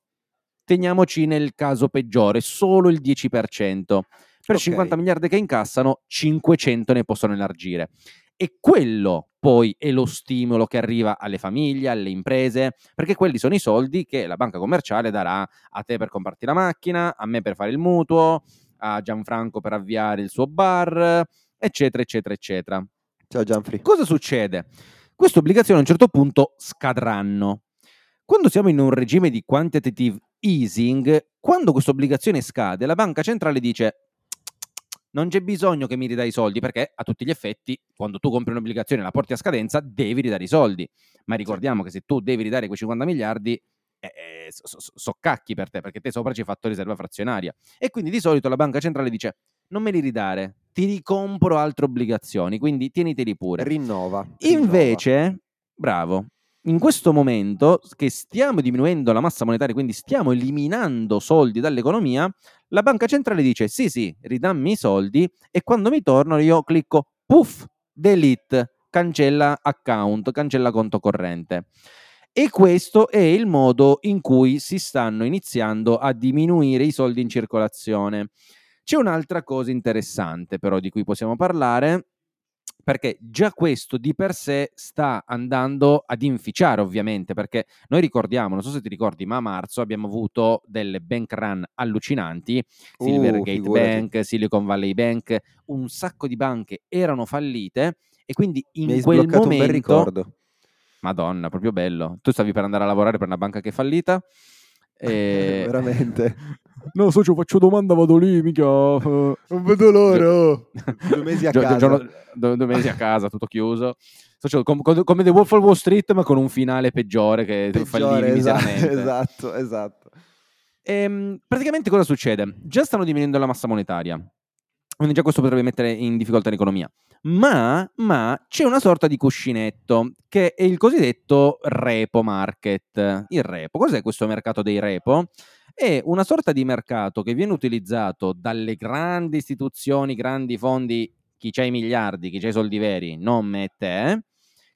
Teniamoci nel caso peggiore, solo il 10%. Per Ok. 50 miliardi che incassano, 500 ne possono elargire. E quello poi è lo stimolo che arriva alle famiglie, alle imprese, perché quelli sono i soldi che la banca commerciale darà a te per comprarti la macchina, a me per fare il mutuo, a Gianfranco per avviare il suo bar, eccetera, eccetera, eccetera. Ciao Gianfri. Cosa succede? Queste obbligazioni a un certo punto scadranno. Quando siamo in un regime di quantitative easing, quando questa obbligazione scade, la banca centrale dice non c'è bisogno che mi ridai i soldi perché a tutti gli effetti quando tu compri un'obbligazione e la porti a scadenza devi ridare i soldi. Ma ricordiamo che se tu devi ridare quei 50 miliardi eh, eh, so, so- per te perché te sopra ci hai fatto riserva frazionaria. E quindi di solito la banca centrale dice non me li ridare, ti ricompro altre obbligazioni, quindi tieniteli pure. Rinnova. rinnova. Invece, bravo, in questo momento che stiamo diminuendo la massa monetaria, quindi stiamo eliminando soldi dall'economia, la banca centrale dice sì sì, ridammi i soldi e quando mi tornano io clicco puff, delete, cancella account, cancella conto corrente. E questo è il modo in cui si stanno iniziando a diminuire i soldi in circolazione. C'è un'altra cosa interessante però di cui possiamo parlare, perché già questo di per sé sta andando ad inficiare ovviamente, perché noi ricordiamo, non so se ti ricordi, ma a marzo abbiamo avuto delle bank run allucinanti, Silvergate Uh, Bank, Silicon Valley Bank, un sacco di banche erano fallite e quindi in Mi quel sbloccato un bel momento... ricordo. Madonna, proprio bello. Tu stavi per andare a lavorare per una banca che è fallita? E... Veramente. No, socio, faccio domanda, vado lì, mica... Non vedo l'ora. Due mesi a Gio- casa. giorno- due, due mesi a casa, tutto chiuso. Socio, com- com- come The Wolf of Wall Street, ma con un finale peggiore che Peggiore, fallivi esatto, miseramente. esatto, esatto. Ehm, praticamente cosa succede? Già stanno diminuendo la massa monetaria, quindi già questo potrebbe mettere in difficoltà l'economia. Ma, ma c'è una sorta di cuscinetto che è il cosiddetto repo market. Il repo, cos'è questo mercato dei repo? È una sorta di mercato che viene utilizzato dalle grandi istituzioni, grandi fondi, chi c'ha i miliardi, chi c'ha i soldi veri, non me e te,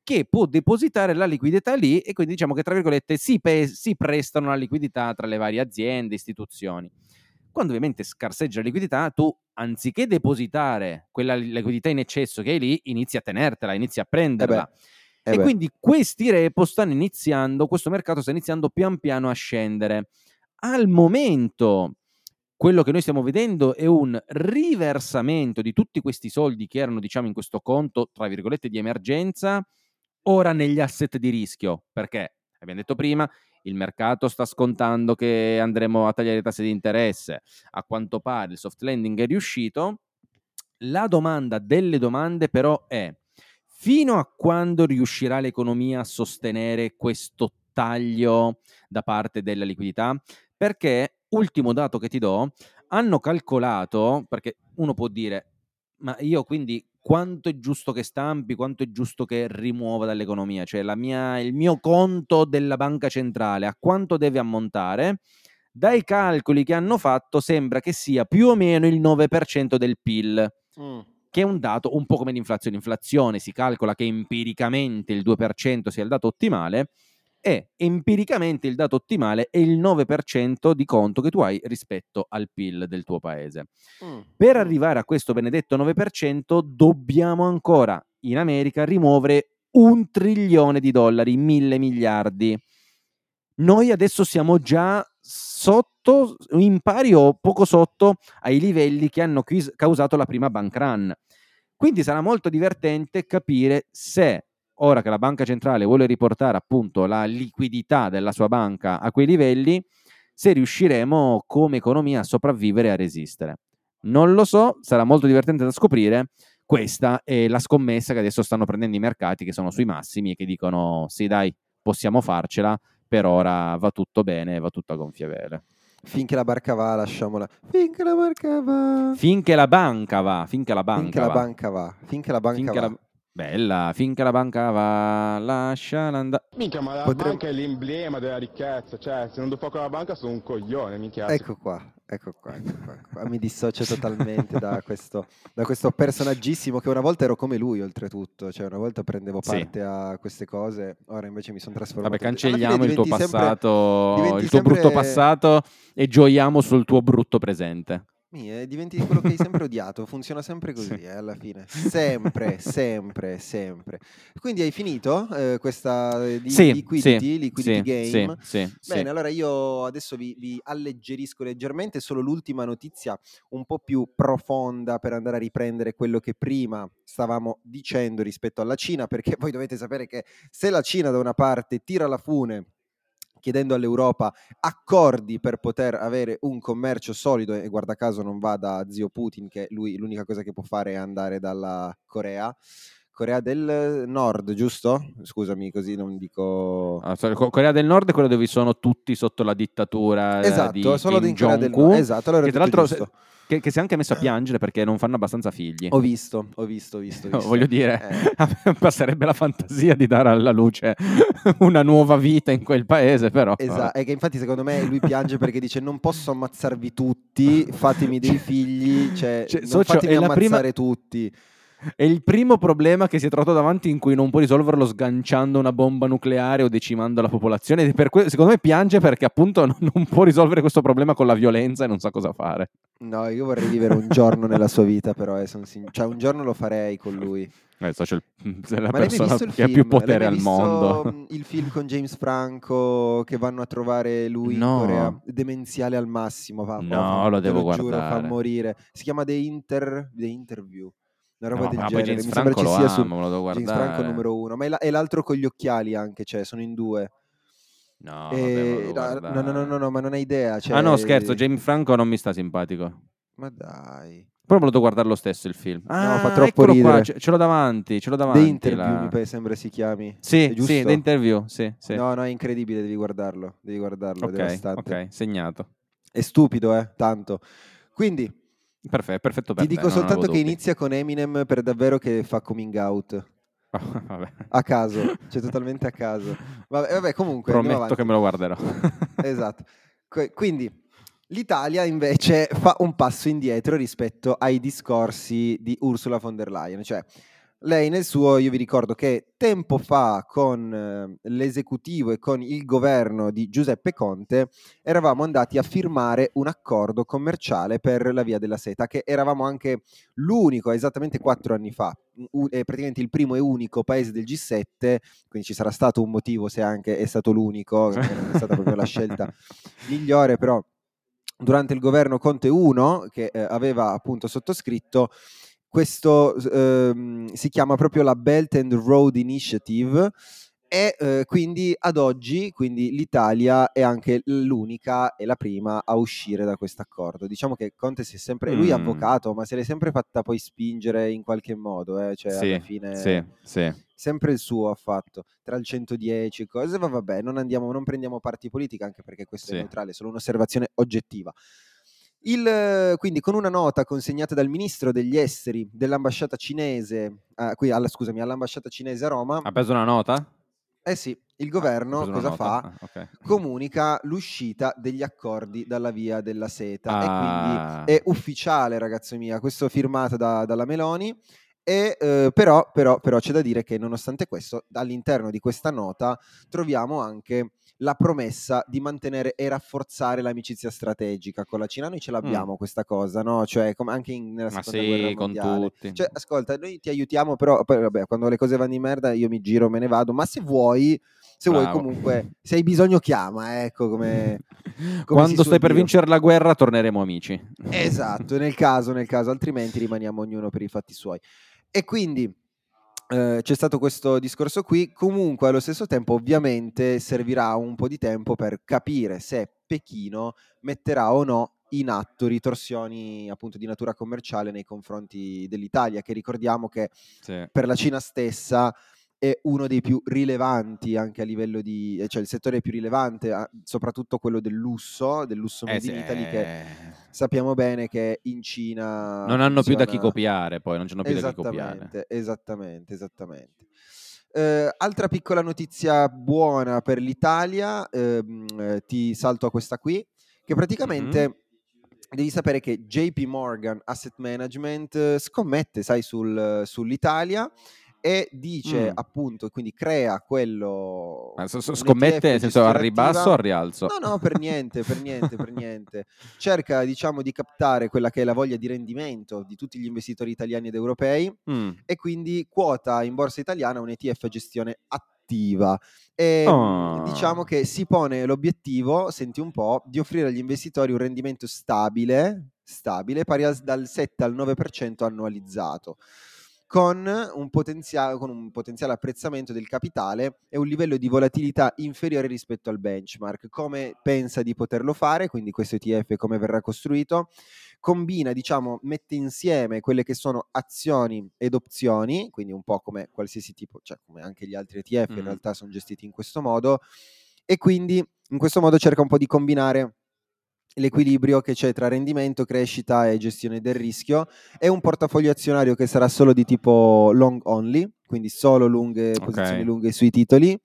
che può depositare la liquidità lì e quindi diciamo che tra virgolette si, pe- si prestano la liquidità tra le varie aziende, istituzioni. Quando ovviamente scarseggia la liquidità, tu anziché depositare quella li- liquidità in eccesso che hai lì, inizi a tenertela, inizi a prenderla. Eh e beh. quindi questi repo stanno iniziando, questo mercato sta iniziando pian piano a scendere. Al momento, quello che noi stiamo vedendo è un riversamento di tutti questi soldi che erano, diciamo, in questo conto, tra virgolette, di emergenza, ora negli asset di rischio. Perché, abbiamo detto prima, il mercato sta scontando che andremo a tagliare le tasse di interesse. A quanto pare il soft landing è riuscito. La domanda delle domande però è fino a quando riuscirà l'economia a sostenere questo taglio da parte della liquidità? Perché, ultimo dato che ti do, hanno calcolato, perché uno può dire, ma io quindi quanto è giusto che stampi, quanto è giusto che rimuova dall'economia, cioè la mia, il mio conto della banca centrale, a quanto deve ammontare? Dai calcoli che hanno fatto sembra che sia più o meno il 9% del PIL Mm. che è un dato un po' come l'inflazione. Inflazione si calcola che empiricamente il 2% sia il dato ottimale e empiricamente il dato ottimale è il 9% di conto che tu hai rispetto al PIL del tuo paese. Mm. Per arrivare a questo benedetto 9% dobbiamo ancora in America rimuovere un trilione di dollari, mille miliardi. Noi adesso siamo già sotto, in pari o poco sotto ai livelli che hanno causato la prima bank run. Quindi sarà molto divertente capire se ora che la banca centrale vuole riportare appunto la liquidità della sua banca a quei livelli, se riusciremo come economia a sopravvivere e a resistere. Non lo so, sarà molto divertente da scoprire. Questa è la scommessa che adesso stanno prendendo i mercati che sono sui massimi e che dicono sì dai, possiamo farcela, per ora va tutto bene, va tutto a gonfie vele. Finché la barca va, lasciamola. Finché la barca va. Finché la banca va, finché la banca Finché va. la banca va. Finché la banca finché va. la... Bella, finché la banca va, lasciala andare. Minchia, ma la Potremmo- banca è l'emblema della ricchezza, cioè se non do fuoco alla banca sono un coglione, minchia. Ecco qua, ecco qua, ecco qua, ecco qua. Mi dissocio totalmente da questo, da questo personaggissimo che una volta ero come lui oltretutto, cioè una volta prendevo Sì. parte a queste cose, ora invece mi sono trasformato. Vabbè, cancelliamo il tuo sempre- passato, il tuo brutto sempre- passato e gioiamo sul tuo brutto presente. Mi, eh, diventi quello che hai sempre odiato, funziona sempre così Sì. eh, alla fine, sempre, sempre, sempre. Quindi hai finito eh, questa eh, di sì, liquidity, sì, liquidity sì, game? Sì, sì, sì. Bene, allora io adesso vi, vi alleggerisco leggermente, solo l'ultima notizia un po' più profonda per andare a riprendere quello che prima stavamo dicendo rispetto alla Cina, perché voi dovete sapere che se la Cina da una parte tira la fune chiedendo all'Europa accordi per poter avere un commercio solido e guarda caso non va da zio Putin che lui l'unica cosa che può fare è andare dalla Corea Corea del Nord, giusto? Scusami, così non dico Ah, sorry, Corea del Nord è quello dove sono tutti sotto la dittatura eh, Esatto, di solo Kim in Corea del Nord. Esatto, allora che tra l'altro se-. Che, che si è anche messo a piangere perché non fanno abbastanza figli. Ho visto, ho visto, ho visto. ho visto. Voglio dire, Eh, passerebbe la fantasia di dare alla luce una nuova vita in quel paese, però. Esatto, è che infatti secondo me lui piange perché dice non posso ammazzarvi tutti, fatemi dei figli, cioè, Cioè, non socio, fatemi ammazzare prima- tutti. È il primo problema che si è trovato davanti in cui non può risolverlo sganciando una bomba nucleare o decimando la popolazione. Que- secondo me piange perché appunto non, non può risolvere questo problema con la violenza e non sa cosa fare. No, io vorrei vivere un giorno nella sua vita però, eh, son sin- cioè un giorno lo farei con lui. Eh, so, c'è il- c'è la Ma persona visto il che ha film? più L'hai potere al mondo. mh, Il film con James Franco che vanno a trovare lui No. in Corea, demenziale al massimo. Va, No, lo devo giuro, guardare. fa morire. Si chiama The, Inter- The Interview, una roba No, del ma genere. James Mi sembra Franco ci lo sia su amo, lo devo James. Franco numero uno, ma è, la- è l'altro con gli occhiali anche, cioè sono in due. No, vabbè, devo no, no, no, no, no, no, ma non hai idea. ah cioè- no, scherzo, James Franco non mi sta simpatico. Ma dai. Però lo devo guardare lo stesso il film. Ah, fa troppo eccolo ridere. Qua, ce, ce l'ho davanti, ce l'ho davanti. The Interview la- mi sembra si chiami. Sì, sì? The Interview, sì, sì. No, no, è incredibile, devi guardarlo. Devi guardarlo, è ok, devastante. ok, segnato. È stupido, eh, tanto. Quindi Perfetto, perfetto per ti te, dico soltanto che dubbi. inizia con Eminem per davvero che fa coming out. A caso, cioè totalmente a caso. Vabbè, vabbè, comunque Prometto che me lo guarderò. Esatto. Quindi l'Italia invece fa un passo indietro rispetto ai discorsi di Ursula von der Leyen, cioè lei nel suo, io vi ricordo che tempo fa con eh, l'esecutivo e con il governo di Giuseppe Conte eravamo andati a firmare un accordo commerciale per la via della seta, che eravamo anche l'unico, esattamente quattro anni fa, eh, praticamente il primo e unico paese del G7, quindi ci sarà stato un motivo se anche è stato l'unico, non è stata proprio la scelta migliore, però durante il governo Conte 1, che eh, aveva appunto sottoscritto, questo ehm, si chiama proprio la Belt and Road Initiative e eh, quindi ad oggi quindi l'Italia è anche l'unica e la prima a uscire da questo accordo. Diciamo che Conte si è sempre, lui è Mm. avvocato, ma se l'è sempre fatta poi spingere in qualche modo, eh, cioè sì, alla fine sì, sì. sempre il suo ha fatto tra il 110 e cose, ma vabbè, non, andiamo, non prendiamo parti politiche anche perché questo è neutrale, è solo un'osservazione oggettiva. Il, eh, quindi con una nota consegnata dal ministro degli esteri dell'ambasciata cinese, ah, qui alla, scusami, all'ambasciata cinese a Roma, Ha preso una nota? eh sì, il Ha governo una cosa fa? Ah, ok. Comunica l'uscita degli accordi dalla via della seta e quindi Ah. è ufficiale, ragazzo mia, questo firmato da- dalla Meloni. E, eh, però, però, però c'è da dire che nonostante questo, all'interno di questa nota troviamo anche la promessa di mantenere e rafforzare l'amicizia strategica con la Cina. Noi ce l'abbiamo questa cosa, no? Cioè, come anche in- nella Mm. Ma seconda sì, guerra con mondiale. tutti. Cioè, ascolta, noi ti aiutiamo, però poi, vabbè, quando le cose vanno di merda io mi giro, me ne vado. Ma se vuoi, se vuoi Bravo. comunque, se hai bisogno chiama, ecco come... come Quando stai per vincere la guerra torneremo amici. Esatto, nel caso, nel caso, altrimenti rimaniamo ognuno per i fatti suoi. E quindi eh, c'è stato questo discorso qui. Comunque, allo stesso tempo, ovviamente, servirà un po' di tempo per capire se Pechino metterà o no in atto ritorsioni appunto di natura commerciale nei confronti dell'Italia, che ricordiamo che Sì. per la Cina stessa è uno dei più rilevanti anche a livello di, eh, cioè il settore più rilevante, soprattutto quello del lusso, del lusso Eh made in Italy, che eh, sappiamo bene che in Cina non hanno più da chi funziona- copiare, poi non c'hanno più da chi copiare. Esattamente, esattamente. Eh, altra piccola notizia buona per l'Italia, ehm, eh, ti salto a questa qui, che praticamente Mhm. devi sapere che JP Morgan Asset Management scommette, sai, sul- sull'Italia e dice Mm. appunto, quindi crea quello... Ma so- so- scommette nel senso al ribasso o al rialzo? No, no, per niente, per niente, per niente. Cerca, diciamo, di captare quella che è la voglia di rendimento di tutti gli investitori italiani ed europei Mm. e quindi quota in borsa italiana un ETF a gestione attiva. E, Oh. Diciamo che si pone l'obiettivo, senti un po', di offrire agli investitori un rendimento stabile, stabile pari al- dal 7 al 9% annualizzato. Con un, potenziale, con un potenziale apprezzamento del capitale e un livello di volatilità inferiore rispetto al benchmark. Come pensa di poterlo fare? Quindi questo ETF come verrà costruito? combina, diciamo, mette insieme quelle che sono azioni ed opzioni, quindi un po' come qualsiasi tipo, cioè come anche gli altri ETF in Mm. realtà sono gestiti in questo modo, e quindi in questo modo cerca un po' di combinare l'equilibrio che c'è tra rendimento, crescita e gestione del rischio. È un portafoglio azionario che sarà solo di tipo long only, quindi solo lunghe, Ok. posizioni lunghe sui titoli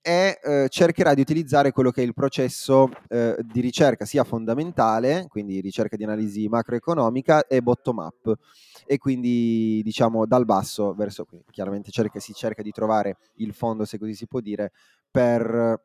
e eh, cercherà di utilizzare quello che è il processo eh, di ricerca sia fondamentale, quindi ricerca di analisi macroeconomica e bottom up e quindi diciamo dal basso verso qui. Chiaramente cerca- si cerca di trovare il fondo, se così si può dire, per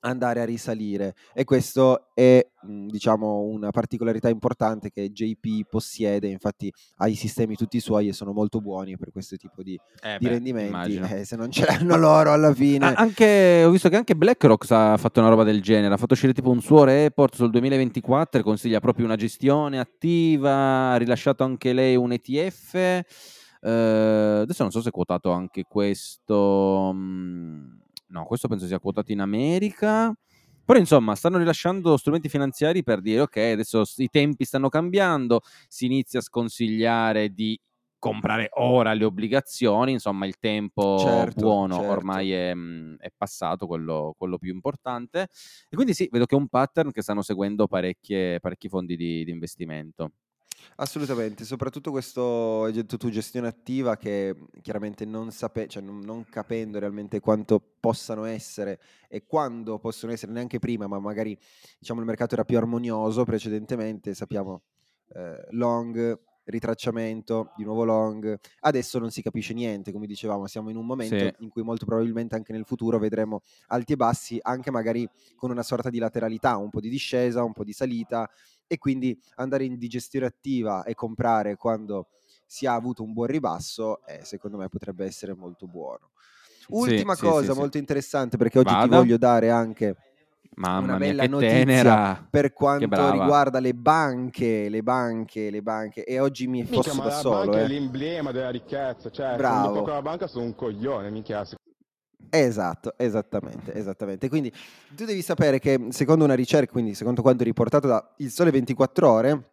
andare a risalire. E questo è mh, diciamo una particolarità importante che JP possiede. Infatti ha i sistemi tutti suoi e sono molto buoni per questo tipo di, Eh, di beh, rendimenti. Eh, se non ce l'hanno loro alla fine. Anche, ho visto che anche BlackRock ha fatto una roba del genere, ha fatto uscire tipo un suo report sul 2024 e consiglia proprio una gestione attiva, ha rilasciato anche lei un ETF. eh, adesso non so se è quotato anche questo, mm, no, questo penso sia quotato in America. Però insomma stanno rilasciando strumenti finanziari per dire ok, adesso i tempi stanno cambiando, si inizia a sconsigliare di comprare ora le obbligazioni, insomma il tempo Certo, buono certo. ormai è, mh, è passato, quello, quello più importante. E quindi sì, vedo che è un pattern che stanno seguendo parecchie- parecchi fondi di, di investimento. Assolutamente, soprattutto questo hai detto tu gestione attiva che chiaramente non, sape- cioè non, non capendo realmente quanto possano essere e quando possono essere neanche prima, ma magari diciamo il mercato era più armonioso precedentemente, sappiamo eh, long, ritracciamento, di nuovo long, adesso non si capisce niente, come dicevamo, siamo in un momento Sì. in cui molto probabilmente anche nel futuro vedremo alti e bassi, anche magari con una sorta di lateralità, un po' di discesa, un po' di salita e quindi andare in digestione attiva e comprare quando si ha avuto un buon ribasso, eh, secondo me potrebbe essere molto buono. Ultima sì, cosa sì, sì. molto interessante perché oggi ti Vada. voglio dare anche Mamma una mia, bella che notizia tenera! per quanto riguarda le banche, le banche, le banche e oggi mi Minchia, fosso ma da la solo, banca è eh. l'emblema della ricchezza, cioè, Bravo. non tocco la banca sono un coglione, minchia. Esatto, esattamente, esattamente. Quindi tu devi sapere che secondo una ricerca, quindi secondo quanto riportato da Il Sole 24 Ore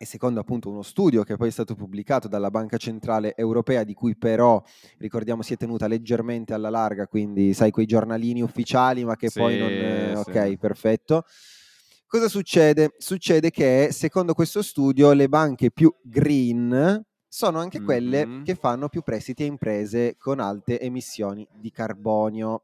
e secondo appunto uno studio che poi è stato pubblicato dalla Banca Centrale Europea, di cui però ricordiamo si è tenuta leggermente alla larga, quindi sai quei giornalini ufficiali, ma che poi non... Sì, eh, sì. ok, perfetto. Cosa succede? Succede che secondo questo studio le banche più green sono anche quelle Mhm. che fanno più prestiti a imprese con alte emissioni di carbonio.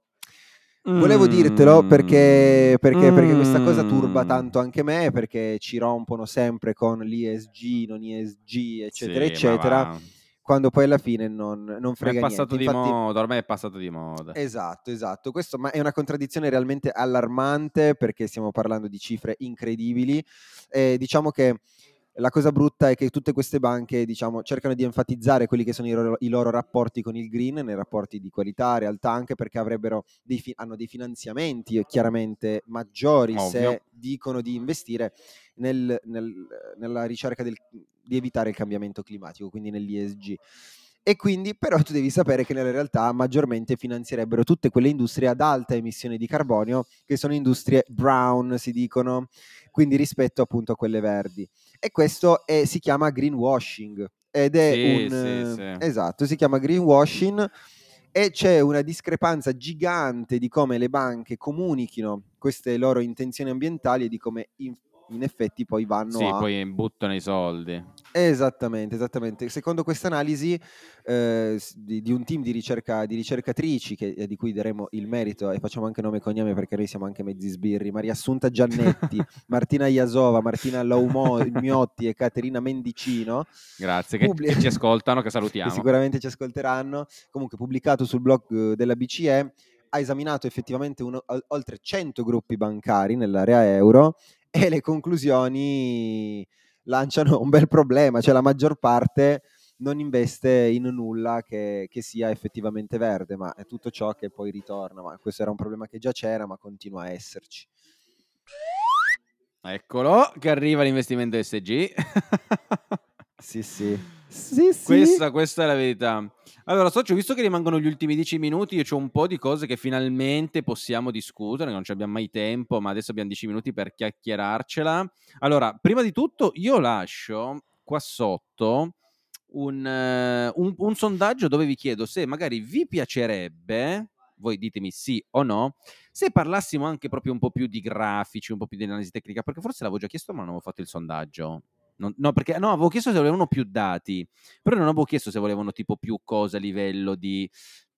Mm. Volevo dirtelo perché, perché, perché questa cosa turba Mm. tanto anche me, perché ci rompono sempre con l'ISG, non ISG, eccetera, Sì, eccetera, quando poi alla fine non, non Ma è frega passato niente. di Infatti, moda, ormai è passato di moda. Esatto, esatto. Questo ma è una contraddizione realmente allarmante perché stiamo parlando di cifre incredibili. E diciamo che la cosa brutta è che tutte queste banche diciamo, cercano di enfatizzare quelli che sono i loro, i loro rapporti con il green, nei rapporti di qualità, realtà, anche perché avrebbero dei fi- hanno dei finanziamenti eh, chiaramente maggiori Ovvio. se dicono di investire nel- nel- nella ricerca del- di evitare il cambiamento climatico, quindi nell'ISG. E quindi però tu devi sapere che nella realtà maggiormente finanzierebbero tutte quelle industrie ad alta emissione di carbonio, che sono industrie brown, si dicono, quindi rispetto appunto a quelle verdi. E questo è- si chiama greenwashing ed è Sì, un... sì, sì. Esatto, si chiama greenwashing e c'è una discrepanza gigante di come le banche comunichino queste loro intenzioni ambientali e di come in, in effetti poi vanno Sì, a... poi buttano i soldi. Esattamente, esattamente. Secondo questa analisi eh, di, di un team di, ricerca, di ricercatrici, che- eh, di cui daremo il merito e facciamo anche nome e cognome perché noi siamo anche mezzi sbirri, Maria Assunta Giannetti, Martina Iasova, Martina Laumiotti e Caterina Mendicino, Grazie, che, Pubblic- che ci ascoltano, che che salutiamo. sicuramente ci ascolteranno, comunque pubblicato sul blog eh, della BCE, ha esaminato effettivamente uno- ol- oltre 100 gruppi bancari nell'area euro e le conclusioni lanciano un bel problema, cioè la maggior parte non investe in nulla che, che sia effettivamente verde, ma è tutto ciò che poi ritorna, ma questo era un problema che già c'era, ma continua a esserci. Eccolo, che arriva l'investimento SG. Sì, sì. Sì, sì. Questa, questa è la verità. Allora, socio, visto che rimangono gli ultimi dieci minuti, io ho un po' di cose che finalmente possiamo discutere, non ci abbiamo mai tempo, ma adesso abbiamo dieci minuti per chiacchierarcela. Allora, prima di tutto, io lascio qua sotto un, eh, un- un sondaggio dove vi chiedo se magari vi piacerebbe voi ditemi sì o no, se parlassimo anche proprio un po' più di grafici, un po' più di analisi tecnica, perché forse l'avevo già chiesto ma non avevo fatto il sondaggio. Non- no, perché no, avevo chiesto se volevano più dati, però non avevo chiesto se volevano tipo più cose a livello di,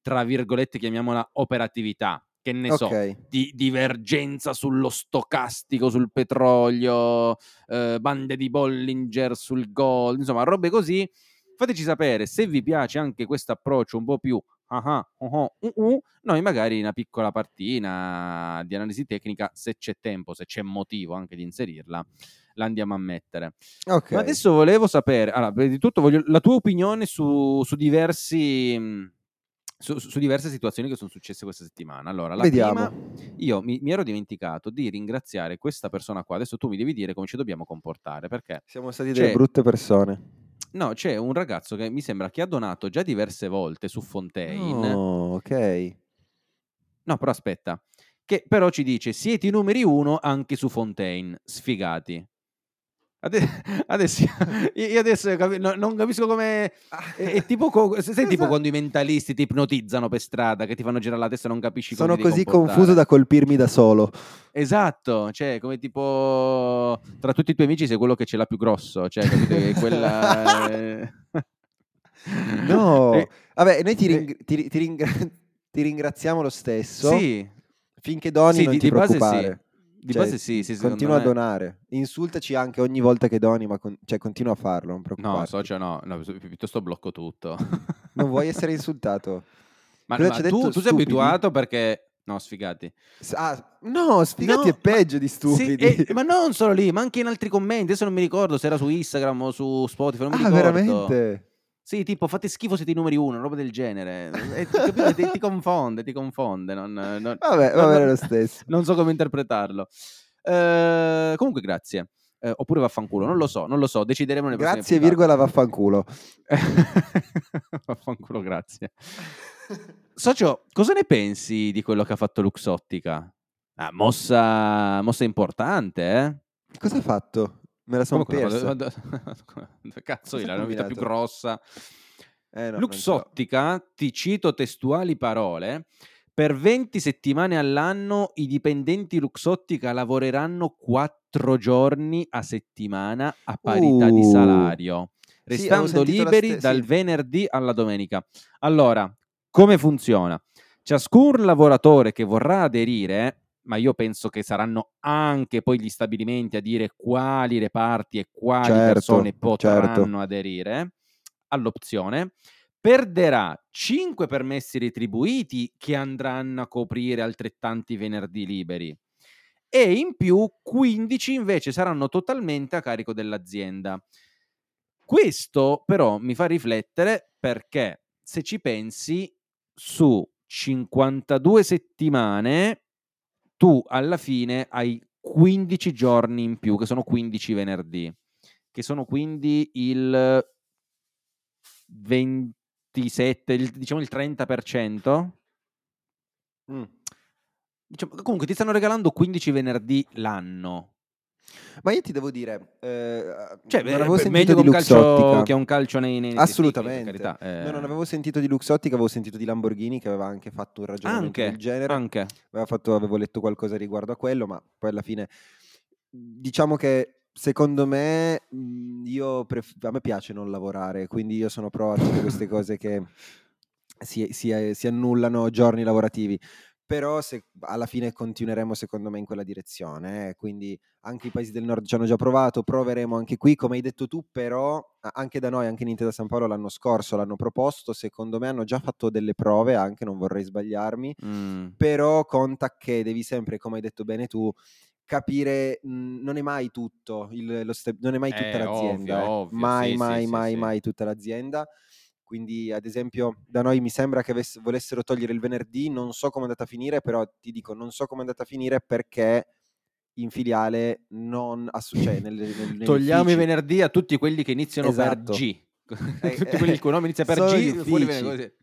tra virgolette, chiamiamola operatività, che ne so, Ok. di divergenza sullo stocastico, sul petrolio, eh, bande di Bollinger sul gold, insomma, robe così. Fateci sapere se vi piace anche questo approccio un po' più ah oh, uh, uh, noi magari una piccola partina di analisi tecnica, se c'è tempo, se c'è motivo anche di inserirla, la andiamo a mettere. Ok. Ma adesso volevo sapere, allora, prima di tutto voglio la tua opinione su, su diversi... mh, Su, su diverse situazioni che sono successe questa settimana. Allora, la Vediamo. prima, io mi, mi ero dimenticato di ringraziare questa persona qua. Adesso tu mi devi dire come ci dobbiamo comportare. Perché Siamo stati delle brutte persone. no, c'è un ragazzo che mi sembra che ha donato già diverse volte su Fontaine. Oh, ok. No, però aspetta. Che però ci dice: siete i numeri uno anche su Fontaine. Sfigati. Ade- adesso io adesso capi- no- non capisco come. È, è tipo, co- sai tipo quando i mentalisti ti ipnotizzano per strada, che ti fanno girare la testa e non capisci come Sono così confuso da colpirmi da solo. Esatto, cioè come tipo tra tutti i tuoi amici sei quello che ce l'ha più grosso, cioè capito che quella eh, No, Eh, vabbè, noi ti, eh, ring- ti ti ringra- ti ringraziamo lo stesso. Sì, Finché doni sì, non di, ti di base sì. Di Cioè, base sì, sì, continua a me- donare. Insultaci anche ogni volta che doni, ma con- cioè, continua a farlo, non preoccuparti. No, socio no, no, pi- piuttosto blocco tutto. Non vuoi essere insultato? ma ma tu, tu sei abituato perché... No, sfigati. Ah, no, sfigati No, è peggio di Sì, stupidi. eh, ma non solo lì, ma anche in altri commenti. Adesso non mi ricordo se era su Instagram o su Spotify. Non mi ah, ricordo. veramente? Sì, tipo fate schifo siete i numeri uno, roba del genere. E, ti, capito? ti, ti confonde, ti confonde. Non, non- Vabbè, va bene lo stesso. non so come interpretarlo. Eh, comunque, grazie. Eh, oppure vaffanculo, non lo so, non lo so, decideremo nelle prossime Grazie, virgola, vaffanculo. vaffanculo, grazie. Socio, cosa ne pensi di quello che ha fatto Luxottica? Ah, mossa, mossa importante, eh? Cosa ha fatto? Me la sono Come persa. Cazzo, Cosa la novità più grossa. Eh, no. Luxottica, ti cito testuali parole, per 20 settimane all'anno i dipendenti Luxottica lavoreranno 4 giorni a settimana a parità di Uh. salario, Sì, restando la liberi ste- dal sì. venerdì alla domenica. Allora, come funziona? Ciascun lavoratore che vorrà aderire, ma io penso che saranno anche poi gli stabilimenti a dire quali reparti e quali Certo, persone potranno certo. aderire all'opzione, perderà 5 permessi retribuiti che andranno a coprire altrettanti venerdì liberi e in più 15 invece saranno totalmente a carico dell'azienda. Questo però mi fa riflettere perché se ci pensi su 52 settimane tu alla fine hai 15 giorni in più, che sono 15 venerdì, che sono quindi il 27, il- diciamo il 30%. Mm. Diciamo, comunque ti stanno regalando 15 venerdì l'anno. Ma io ti devo dire, eh, Cioè, non eh, avevo beh, meglio di un, calcio, che un calcio nei, nei nei Assolutamente. per carità, No, eh. non avevo sentito di Luxottica, avevo sentito di Lamborghini che aveva anche fatto un ragionamento anche, del genere. anche. Aveva fatto- avevo letto qualcosa riguardo a quello, ma poi alla fine diciamo che secondo me io pref- a me piace non lavorare, quindi io sono pro a tutte queste cose che si, si- si annullano giorni lavorativi. Però se, alla fine continueremo secondo me in quella direzione, eh, quindi anche i paesi del nord ci hanno già provato, proveremo anche qui, come hai detto tu, però anche da noi, anche in Intesa San Paolo l'anno scorso l'hanno proposto, secondo me hanno già fatto delle prove, anche non vorrei sbagliarmi, Mm. però conta che devi sempre, come hai detto bene tu, capire, mh, non è mai tutto, il- lo ste- non è mai tutta Eh, l'azienda, ovvio, eh. ovvio, mai, sì, mai, sì, mai, sì. mai tutta l'azienda. Quindi, ad esempio, da noi mi sembra che avess- volessero togliere il venerdì, non so come è andata a finire, però ti dico, non so come è andata a finire perché in filiale non assu- cioè, nel- nel- Togliamo i venerdì a tutti quelli che iniziano Esatto. per G. Eh, tutti quelli il cui nome inizia per G, fuori.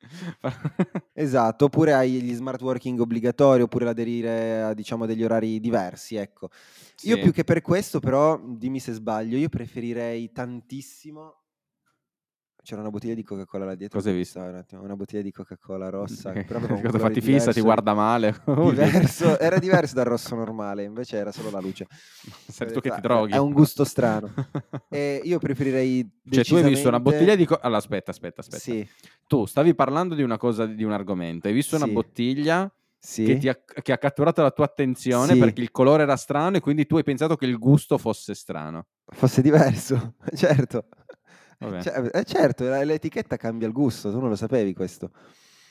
Esatto, oppure hai gli smart working obbligatori, oppure l'aderire a diciamo degli orari diversi, ecco. Io Sì. più che per questo, però, dimmi se sbaglio, io preferirei tantissimo C'era una bottiglia di Coca-Cola là dietro. Cosa hai visto? un attimo, Una bottiglia di Coca-Cola rossa. Però Cosa fatti fissa, ti diverso- guarda male. diverso- era diverso dal rosso normale, invece era solo la luce. Sei tu che ti droghi. ha un gusto strano. E io preferirei Cioè, tu hai visto una decisamente- bottiglia di... co- allora, aspetta, aspetta, aspetta. Sì, Tu stavi parlando di una cosa, di un argomento. Hai visto una Sì. bottiglia sì. che, ti ha, che ha catturato la tua attenzione Sì. perché il colore era strano e quindi tu hai pensato che il gusto fosse strano. fosse diverso, certo. Cioè, eh, certo, la- l'etichetta cambia il gusto, tu non lo sapevi questo.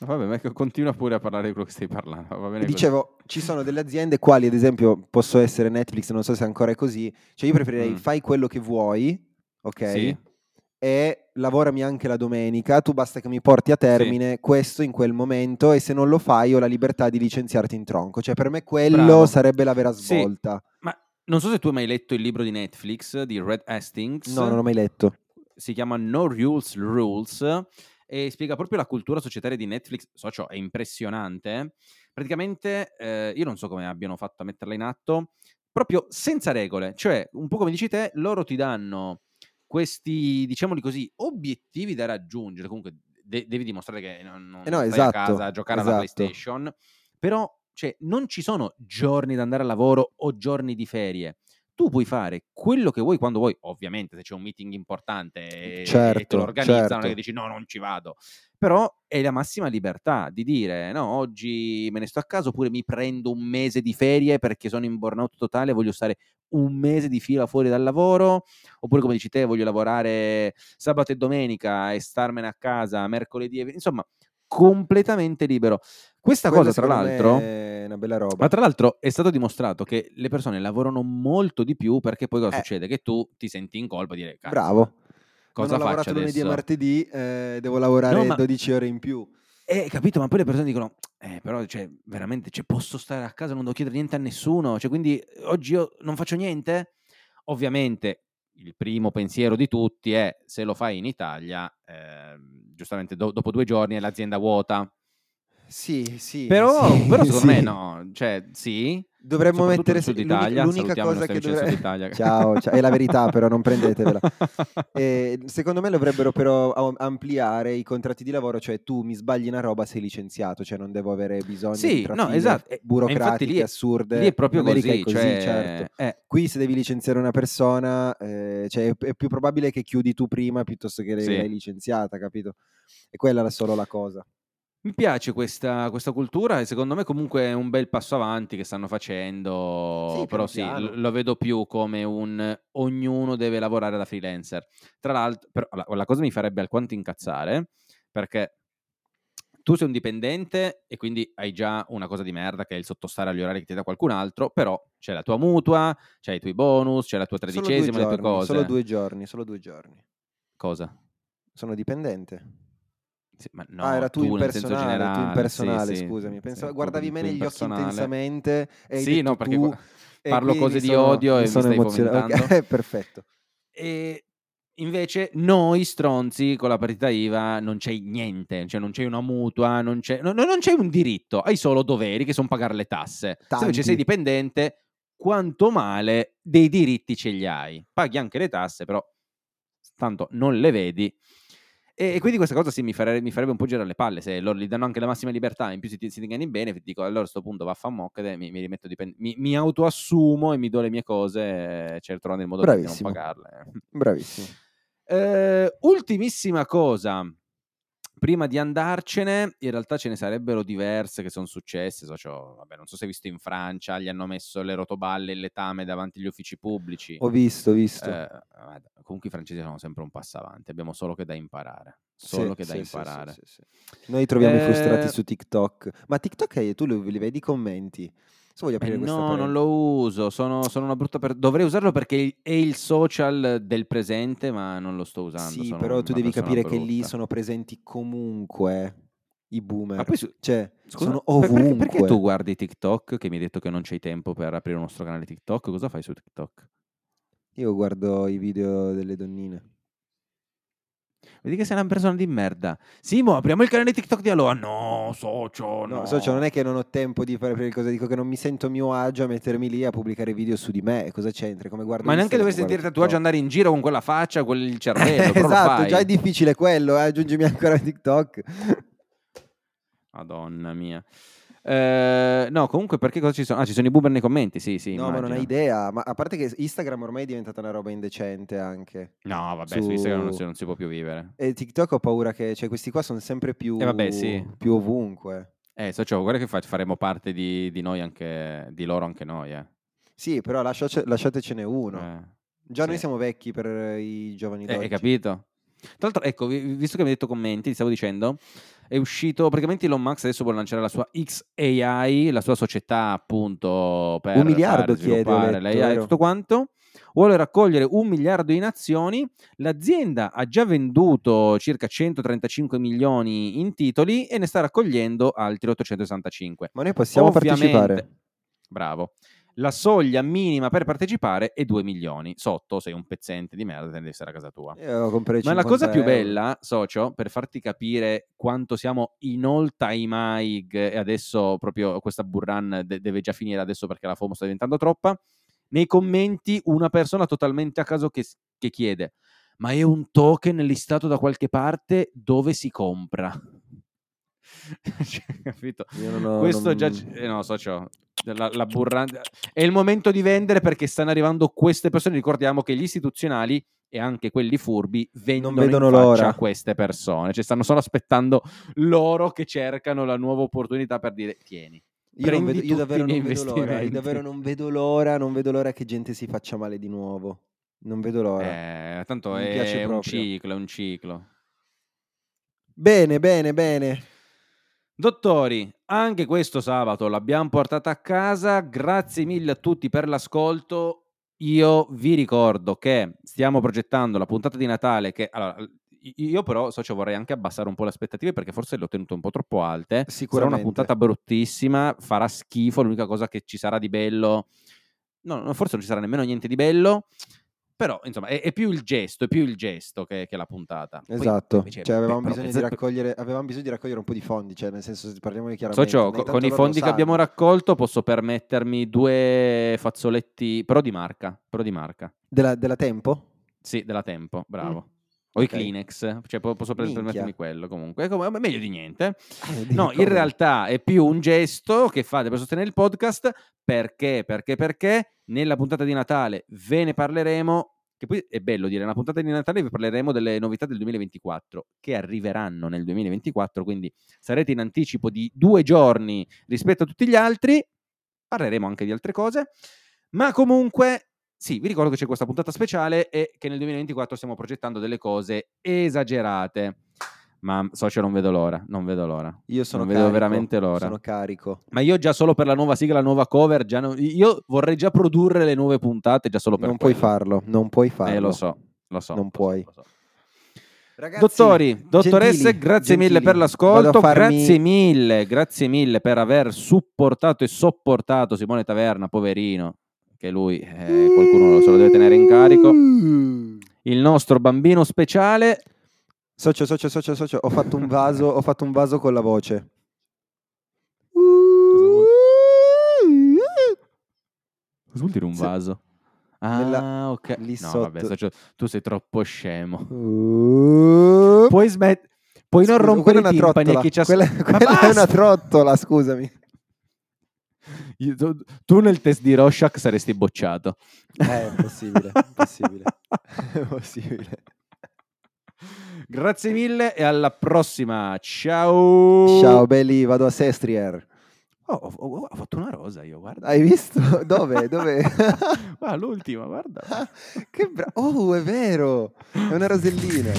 Vabbè ma che continua pure a parlare di quello che stai parlando. Va bene così. Dicevo, ci sono delle aziende quali, ad esempio, posso essere Netflix, non so se ancora è così. Cioè, io preferirei Mm. fai quello che vuoi, ok? Sì. E lavorami anche la domenica, tu basta che mi porti a termine questo in quel momento e se non lo fai ho la libertà di licenziarti in tronco. Cioè, per me quello Bravo. sarebbe la vera Sì. svolta. Ma non so se tu hai mai letto il libro di Netflix di Red Hastings. No, non l'ho mai letto. Si chiama No Rules Rules e spiega proprio la cultura societaria di Netflix. Socio, è impressionante. Praticamente, eh, io non so come abbiano fatto a metterla in atto, proprio senza regole. Cioè, un po' come dici te, loro ti danno questi, diciamoli così, obiettivi da raggiungere. Comunque, de- devi dimostrare che non, non Eh no, esatto, a casa a giocare alla esatto. PlayStation. Però, cioè, non ci sono giorni da andare al lavoro o giorni di ferie tu puoi fare quello che vuoi quando vuoi, ovviamente se c'è un meeting importante e, e te Certo, lo organizzano, non è certo. che dici no, non ci vado. Però è la massima libertà di dire no, oggi me ne sto a casa oppure mi prendo un mese di ferie perché sono in burnout totale, voglio stare un mese di fila fuori dal lavoro, oppure come dici te, voglio lavorare sabato e domenica e starmene a casa mercoledì, e... insomma, completamente libero. Questa Quello, cosa, tra l'altro, è una bella roba. ma tra l'altro è stato dimostrato che le persone lavorano molto di più perché poi cosa Eh. succede? Che tu ti senti in colpa di dire "Cazzo, Bravo. Cosa non ho lavorato lunedì e martedì, eh, devo lavorare No, ma- 12 ore in più. Eh, capito, ma poi le persone dicono, eh, però, cioè, veramente, cioè, posso stare a casa, non devo chiedere niente a nessuno, cioè, quindi eh, oggi io non faccio niente? Ovviamente, il primo pensiero di tutti è, se lo fai in Italia, ehm, giustamente do- dopo due giorni è l'azienda vuota. Sì, sì. Però, sì, però secondo me sì. no, cioè, sì. Dovremmo mettere nel Sud Italia, l'unica cosa che amici del dovre- Sud Italia. Ciao, ciao, è la verità, però non prendetevela. E secondo me dovrebbero però ampliare i contratti di lavoro, cioè tu mi sbagli una roba sei licenziato, cioè non devo avere bisogno Sì, di no, esatto. Burocratiche lì assurde. Lì è proprio così, è così, cioè, certo. eh, Qui se devi licenziare una persona, eh, cioè, è, è più probabile che chiudi tu prima piuttosto che Sì. l'hai licenziata, capito? E quella è solo la cosa. Mi piace questa, questa cultura e secondo me comunque è un bel passo avanti che stanno facendo, Sì, piano però sì, piano. l- lo vedo più come un ognuno deve lavorare da freelancer. Tra l'altro, però, la, la cosa mi farebbe alquanto incazzare perché tu sei un dipendente e quindi hai già una cosa di merda che è il sottostare agli orari che ti dà qualcun altro, però c'è la tua mutua, c'hai i tuoi bonus, c'è la tua Solo due tredicesima, le tue giorni, cose. solo due giorni, solo due giorni. Cosa? Sono dipendente. Sì, ma no, ah, era tu, nel senso impersonale, tu generale, impersonale, sì, scusami. sì, Pensavo- tu- guardavi tu me negli occhi intensamente e Sì, no, perché tu, parlo cose mi di sono- odio e mi mi sono stai emozionato. fomentando. Ok, perfetto. E invece noi stronzi con la partita IVA non c'è niente, cioè non c'è una mutua, non c'è, no- no- non c'è un diritto, hai solo doveri che sono pagare le tasse. Se invece Tanti. sei dipendente, quanto male dei diritti ce li hai. Paghi anche le tasse, però tanto non le vedi. E, e quindi questa cosa sì, mi, farebbe, mi farebbe un po' girare le palle. Se loro gli danno anche la massima libertà, in più si ti, si ti ingagni bene, dico allora a questo punto va a fare mi, mi rimetto dipend- mi, mi autoassumo e mi do le mie cose e cerco trovando il modo di non pagarle. Bravissimo. Eh, ultimissima cosa, prima di andarcene, in realtà ce ne sarebbero diverse che sono successe. So, c'ho- vabbè, non so se hai visto in Francia, gli hanno messo le rotoballe e le tame davanti agli uffici pubblici. Ho visto, ho visto. Eh, comunque i francesi sono sempre un passo avanti, abbiamo solo che da imparare. Sì, Solo che da sì, sì, imparare. sì, sì, sì. Noi troviamo i Eh, frustrati su TikTok. Ma TikTok è, tu li, li vedi i commenti? Se voglio Eh, aprire questa no, non parentesi. lo uso, sono, sono una brutta per... Dovrei usarlo perché è il social del presente, ma non lo sto usando. Sì, però tu devi capire che lì brutta. sono presenti comunque i boomer. Ma poi su- Cioè, Scusa, sono per- perché- ovunque. Perché, tu guardi TikTok, che mi hai detto che non c'hai tempo per aprire un nostro canale TikTok? Cosa fai su TikTok? Io guardo i video delle donnine. Vedi che sei una persona di merda. Simo, apriamo il canale TikTok di allora. No, socio, no. No, socio, non è che non ho tempo di fare per cosa, dico che non mi sento mio agio a mettermi lì a pubblicare video su di me. Cosa c'entra? Come guardo Ma neanche dovresti agio TikTok. andare in giro con quella faccia, quel cervello. esatto, già è difficile quello, eh, aggiungimi ancora TikTok. Madonna mia. Eh, no, comunque perché cosa ci sono? Ah, ci sono i boomer nei commenti, sì, sì. no, ma non immagino. hai idea. Ma a parte che Instagram ormai è diventata una roba indecente anche. No, vabbè, su, su- Instagram non si, non si può più vivere. E TikTok ho paura che cioè, questi qua sono sempre più, Eh, vabbè, sì. più ovunque. Eh, socio, guarda che fa- faremo parte di, di noi anche, di loro anche noi, eh. Sì, però lasciace- lasciatecene uno. Eh. Già noi sì. siamo vecchi per i giovani Eh, d'oggi. hai capito? Tra l'altro, ecco, vi- visto che mi hai detto commenti, ti stavo dicendo, è uscito praticamente Elon Musk adesso vuole lanciare la sua XAI, la sua società appunto per Un miliardo chiede, l'AI e tutto quanto. Vuole raccogliere un miliardo in azioni. L'azienda ha già venduto circa 135 milioni in titoli e ne sta raccogliendo altri 865. Ma noi possiamo Ovviamente- partecipare. Bravo. La soglia minima per partecipare è 2 milioni. Sotto sei un pezzente di merda, devi stare a casa tua. Ma la 50 cosa più bella, socio, per farti capire quanto siamo in all time high e adesso proprio questa burran de- deve già finire adesso perché la FOMO sta diventando troppa, nei commenti una persona totalmente a caso che, che chiede ma è un token listato da qualche parte dove si compra? Cioè, capito? Io non ho- Questo non- già... eh, no, socio, la, la burran- È il momento di vendere perché stanno arrivando queste persone. Ricordiamo che gli istituzionali e anche quelli furbi vendono vedono in l'ora. a queste persone. Cioè, stanno solo aspettando loro che cercano la nuova opportunità per dire tieni. Io, non vedo- io davvero non. Io davvero non vedo l'ora. Non vedo l'ora che gente si faccia male di nuovo. Non vedo l'ora. Eh, tanto Mi è un proprio. ciclo, è un ciclo. Bene, bene, bene. Dottori, anche questo sabato l'abbiamo portata a casa. Grazie mille a tutti per l'ascolto. Io vi ricordo che stiamo progettando la puntata di Natale che allora, io però socio vorrei anche abbassare un po' le aspettative perché forse le ho tenute un po' troppo alte. Sarà una Sicuramente. puntata bruttissima, farà schifo, l'unica cosa che ci sarà di bello no, forse non ci sarà nemmeno niente di bello. Però, insomma, è, è più il gesto, è più il gesto che, che la puntata. Poi, Esatto, invece, cioè, avevamo, beh, però bisogno raccogliere, avevamo bisogno di raccogliere un po' di fondi, cioè nel senso se parliamo di chiaramente. Co- tanto con i fondi che abbiamo raccolto posso permettermi due fazzoletti, però di marca, però di marca. Della, della Tempo? Sì, della Tempo, bravo. O i ok. Kleenex, cioè po- posso Minchia. permettermi quello comunque. È meglio di niente. Di No, in realtà è più un gesto che fate per sostenere il podcast perché, perché, perché nella puntata di Natale ve ne parleremo. Che poi è bello dire, nella puntata di Natale vi parleremo delle novità del 2024 che arriveranno nel 2024, quindi sarete in anticipo di due giorni rispetto a tutti gli altri. Parleremo anche di altre cose, ma comunque sì, vi ricordo che c'è questa puntata speciale e che nel 2024 stiamo progettando delle cose esagerate. Ma socio non vedo l'ora, non vedo l'ora. Io sono non vedo carico, veramente l'ora. Sono carico. Ma io già solo per la nuova sigla, la nuova cover, già non- io vorrei già produrre le nuove puntate già solo per Non puoi quello. farlo, non puoi farlo. Eh, lo so, lo so. Non lo so, puoi. lo so. Ragazzi, Dottori, dottoresse, gentili, grazie mille gentili, per vado l'ascolto, farmi- grazie mille, grazie mille per aver supportato e sopportato Simone Taverna, poverino, che lui eh, qualcuno se lo deve tenere in carico. Il nostro bambino speciale, Socio, socio, socio, socio, ho fatto un vaso, ho fatto un vaso con la voce. cosa vuol dire un vaso? Ah, Nella- ok. lì no, vabbè, sotto. socio, tu sei troppo scemo. Puoi smettere, puoi non Scusa, rompere quella i è una timpani a trottola. chi ci as- Quella, Ma quella è una trottola, scusami. Io- tu, nel test di Rorschach saresti bocciato. Eh, è possibile, è possibile. È possibile. Grazie mille e alla prossima. Ciao. Ciao belli, vado a Sestrier. Oh, ho, ho- ho fatto una rosa io, guarda. Hai visto? Dove? Dove? Guarda, l'ultima, guarda. che bravo. Oh, è vero. È una rosellina.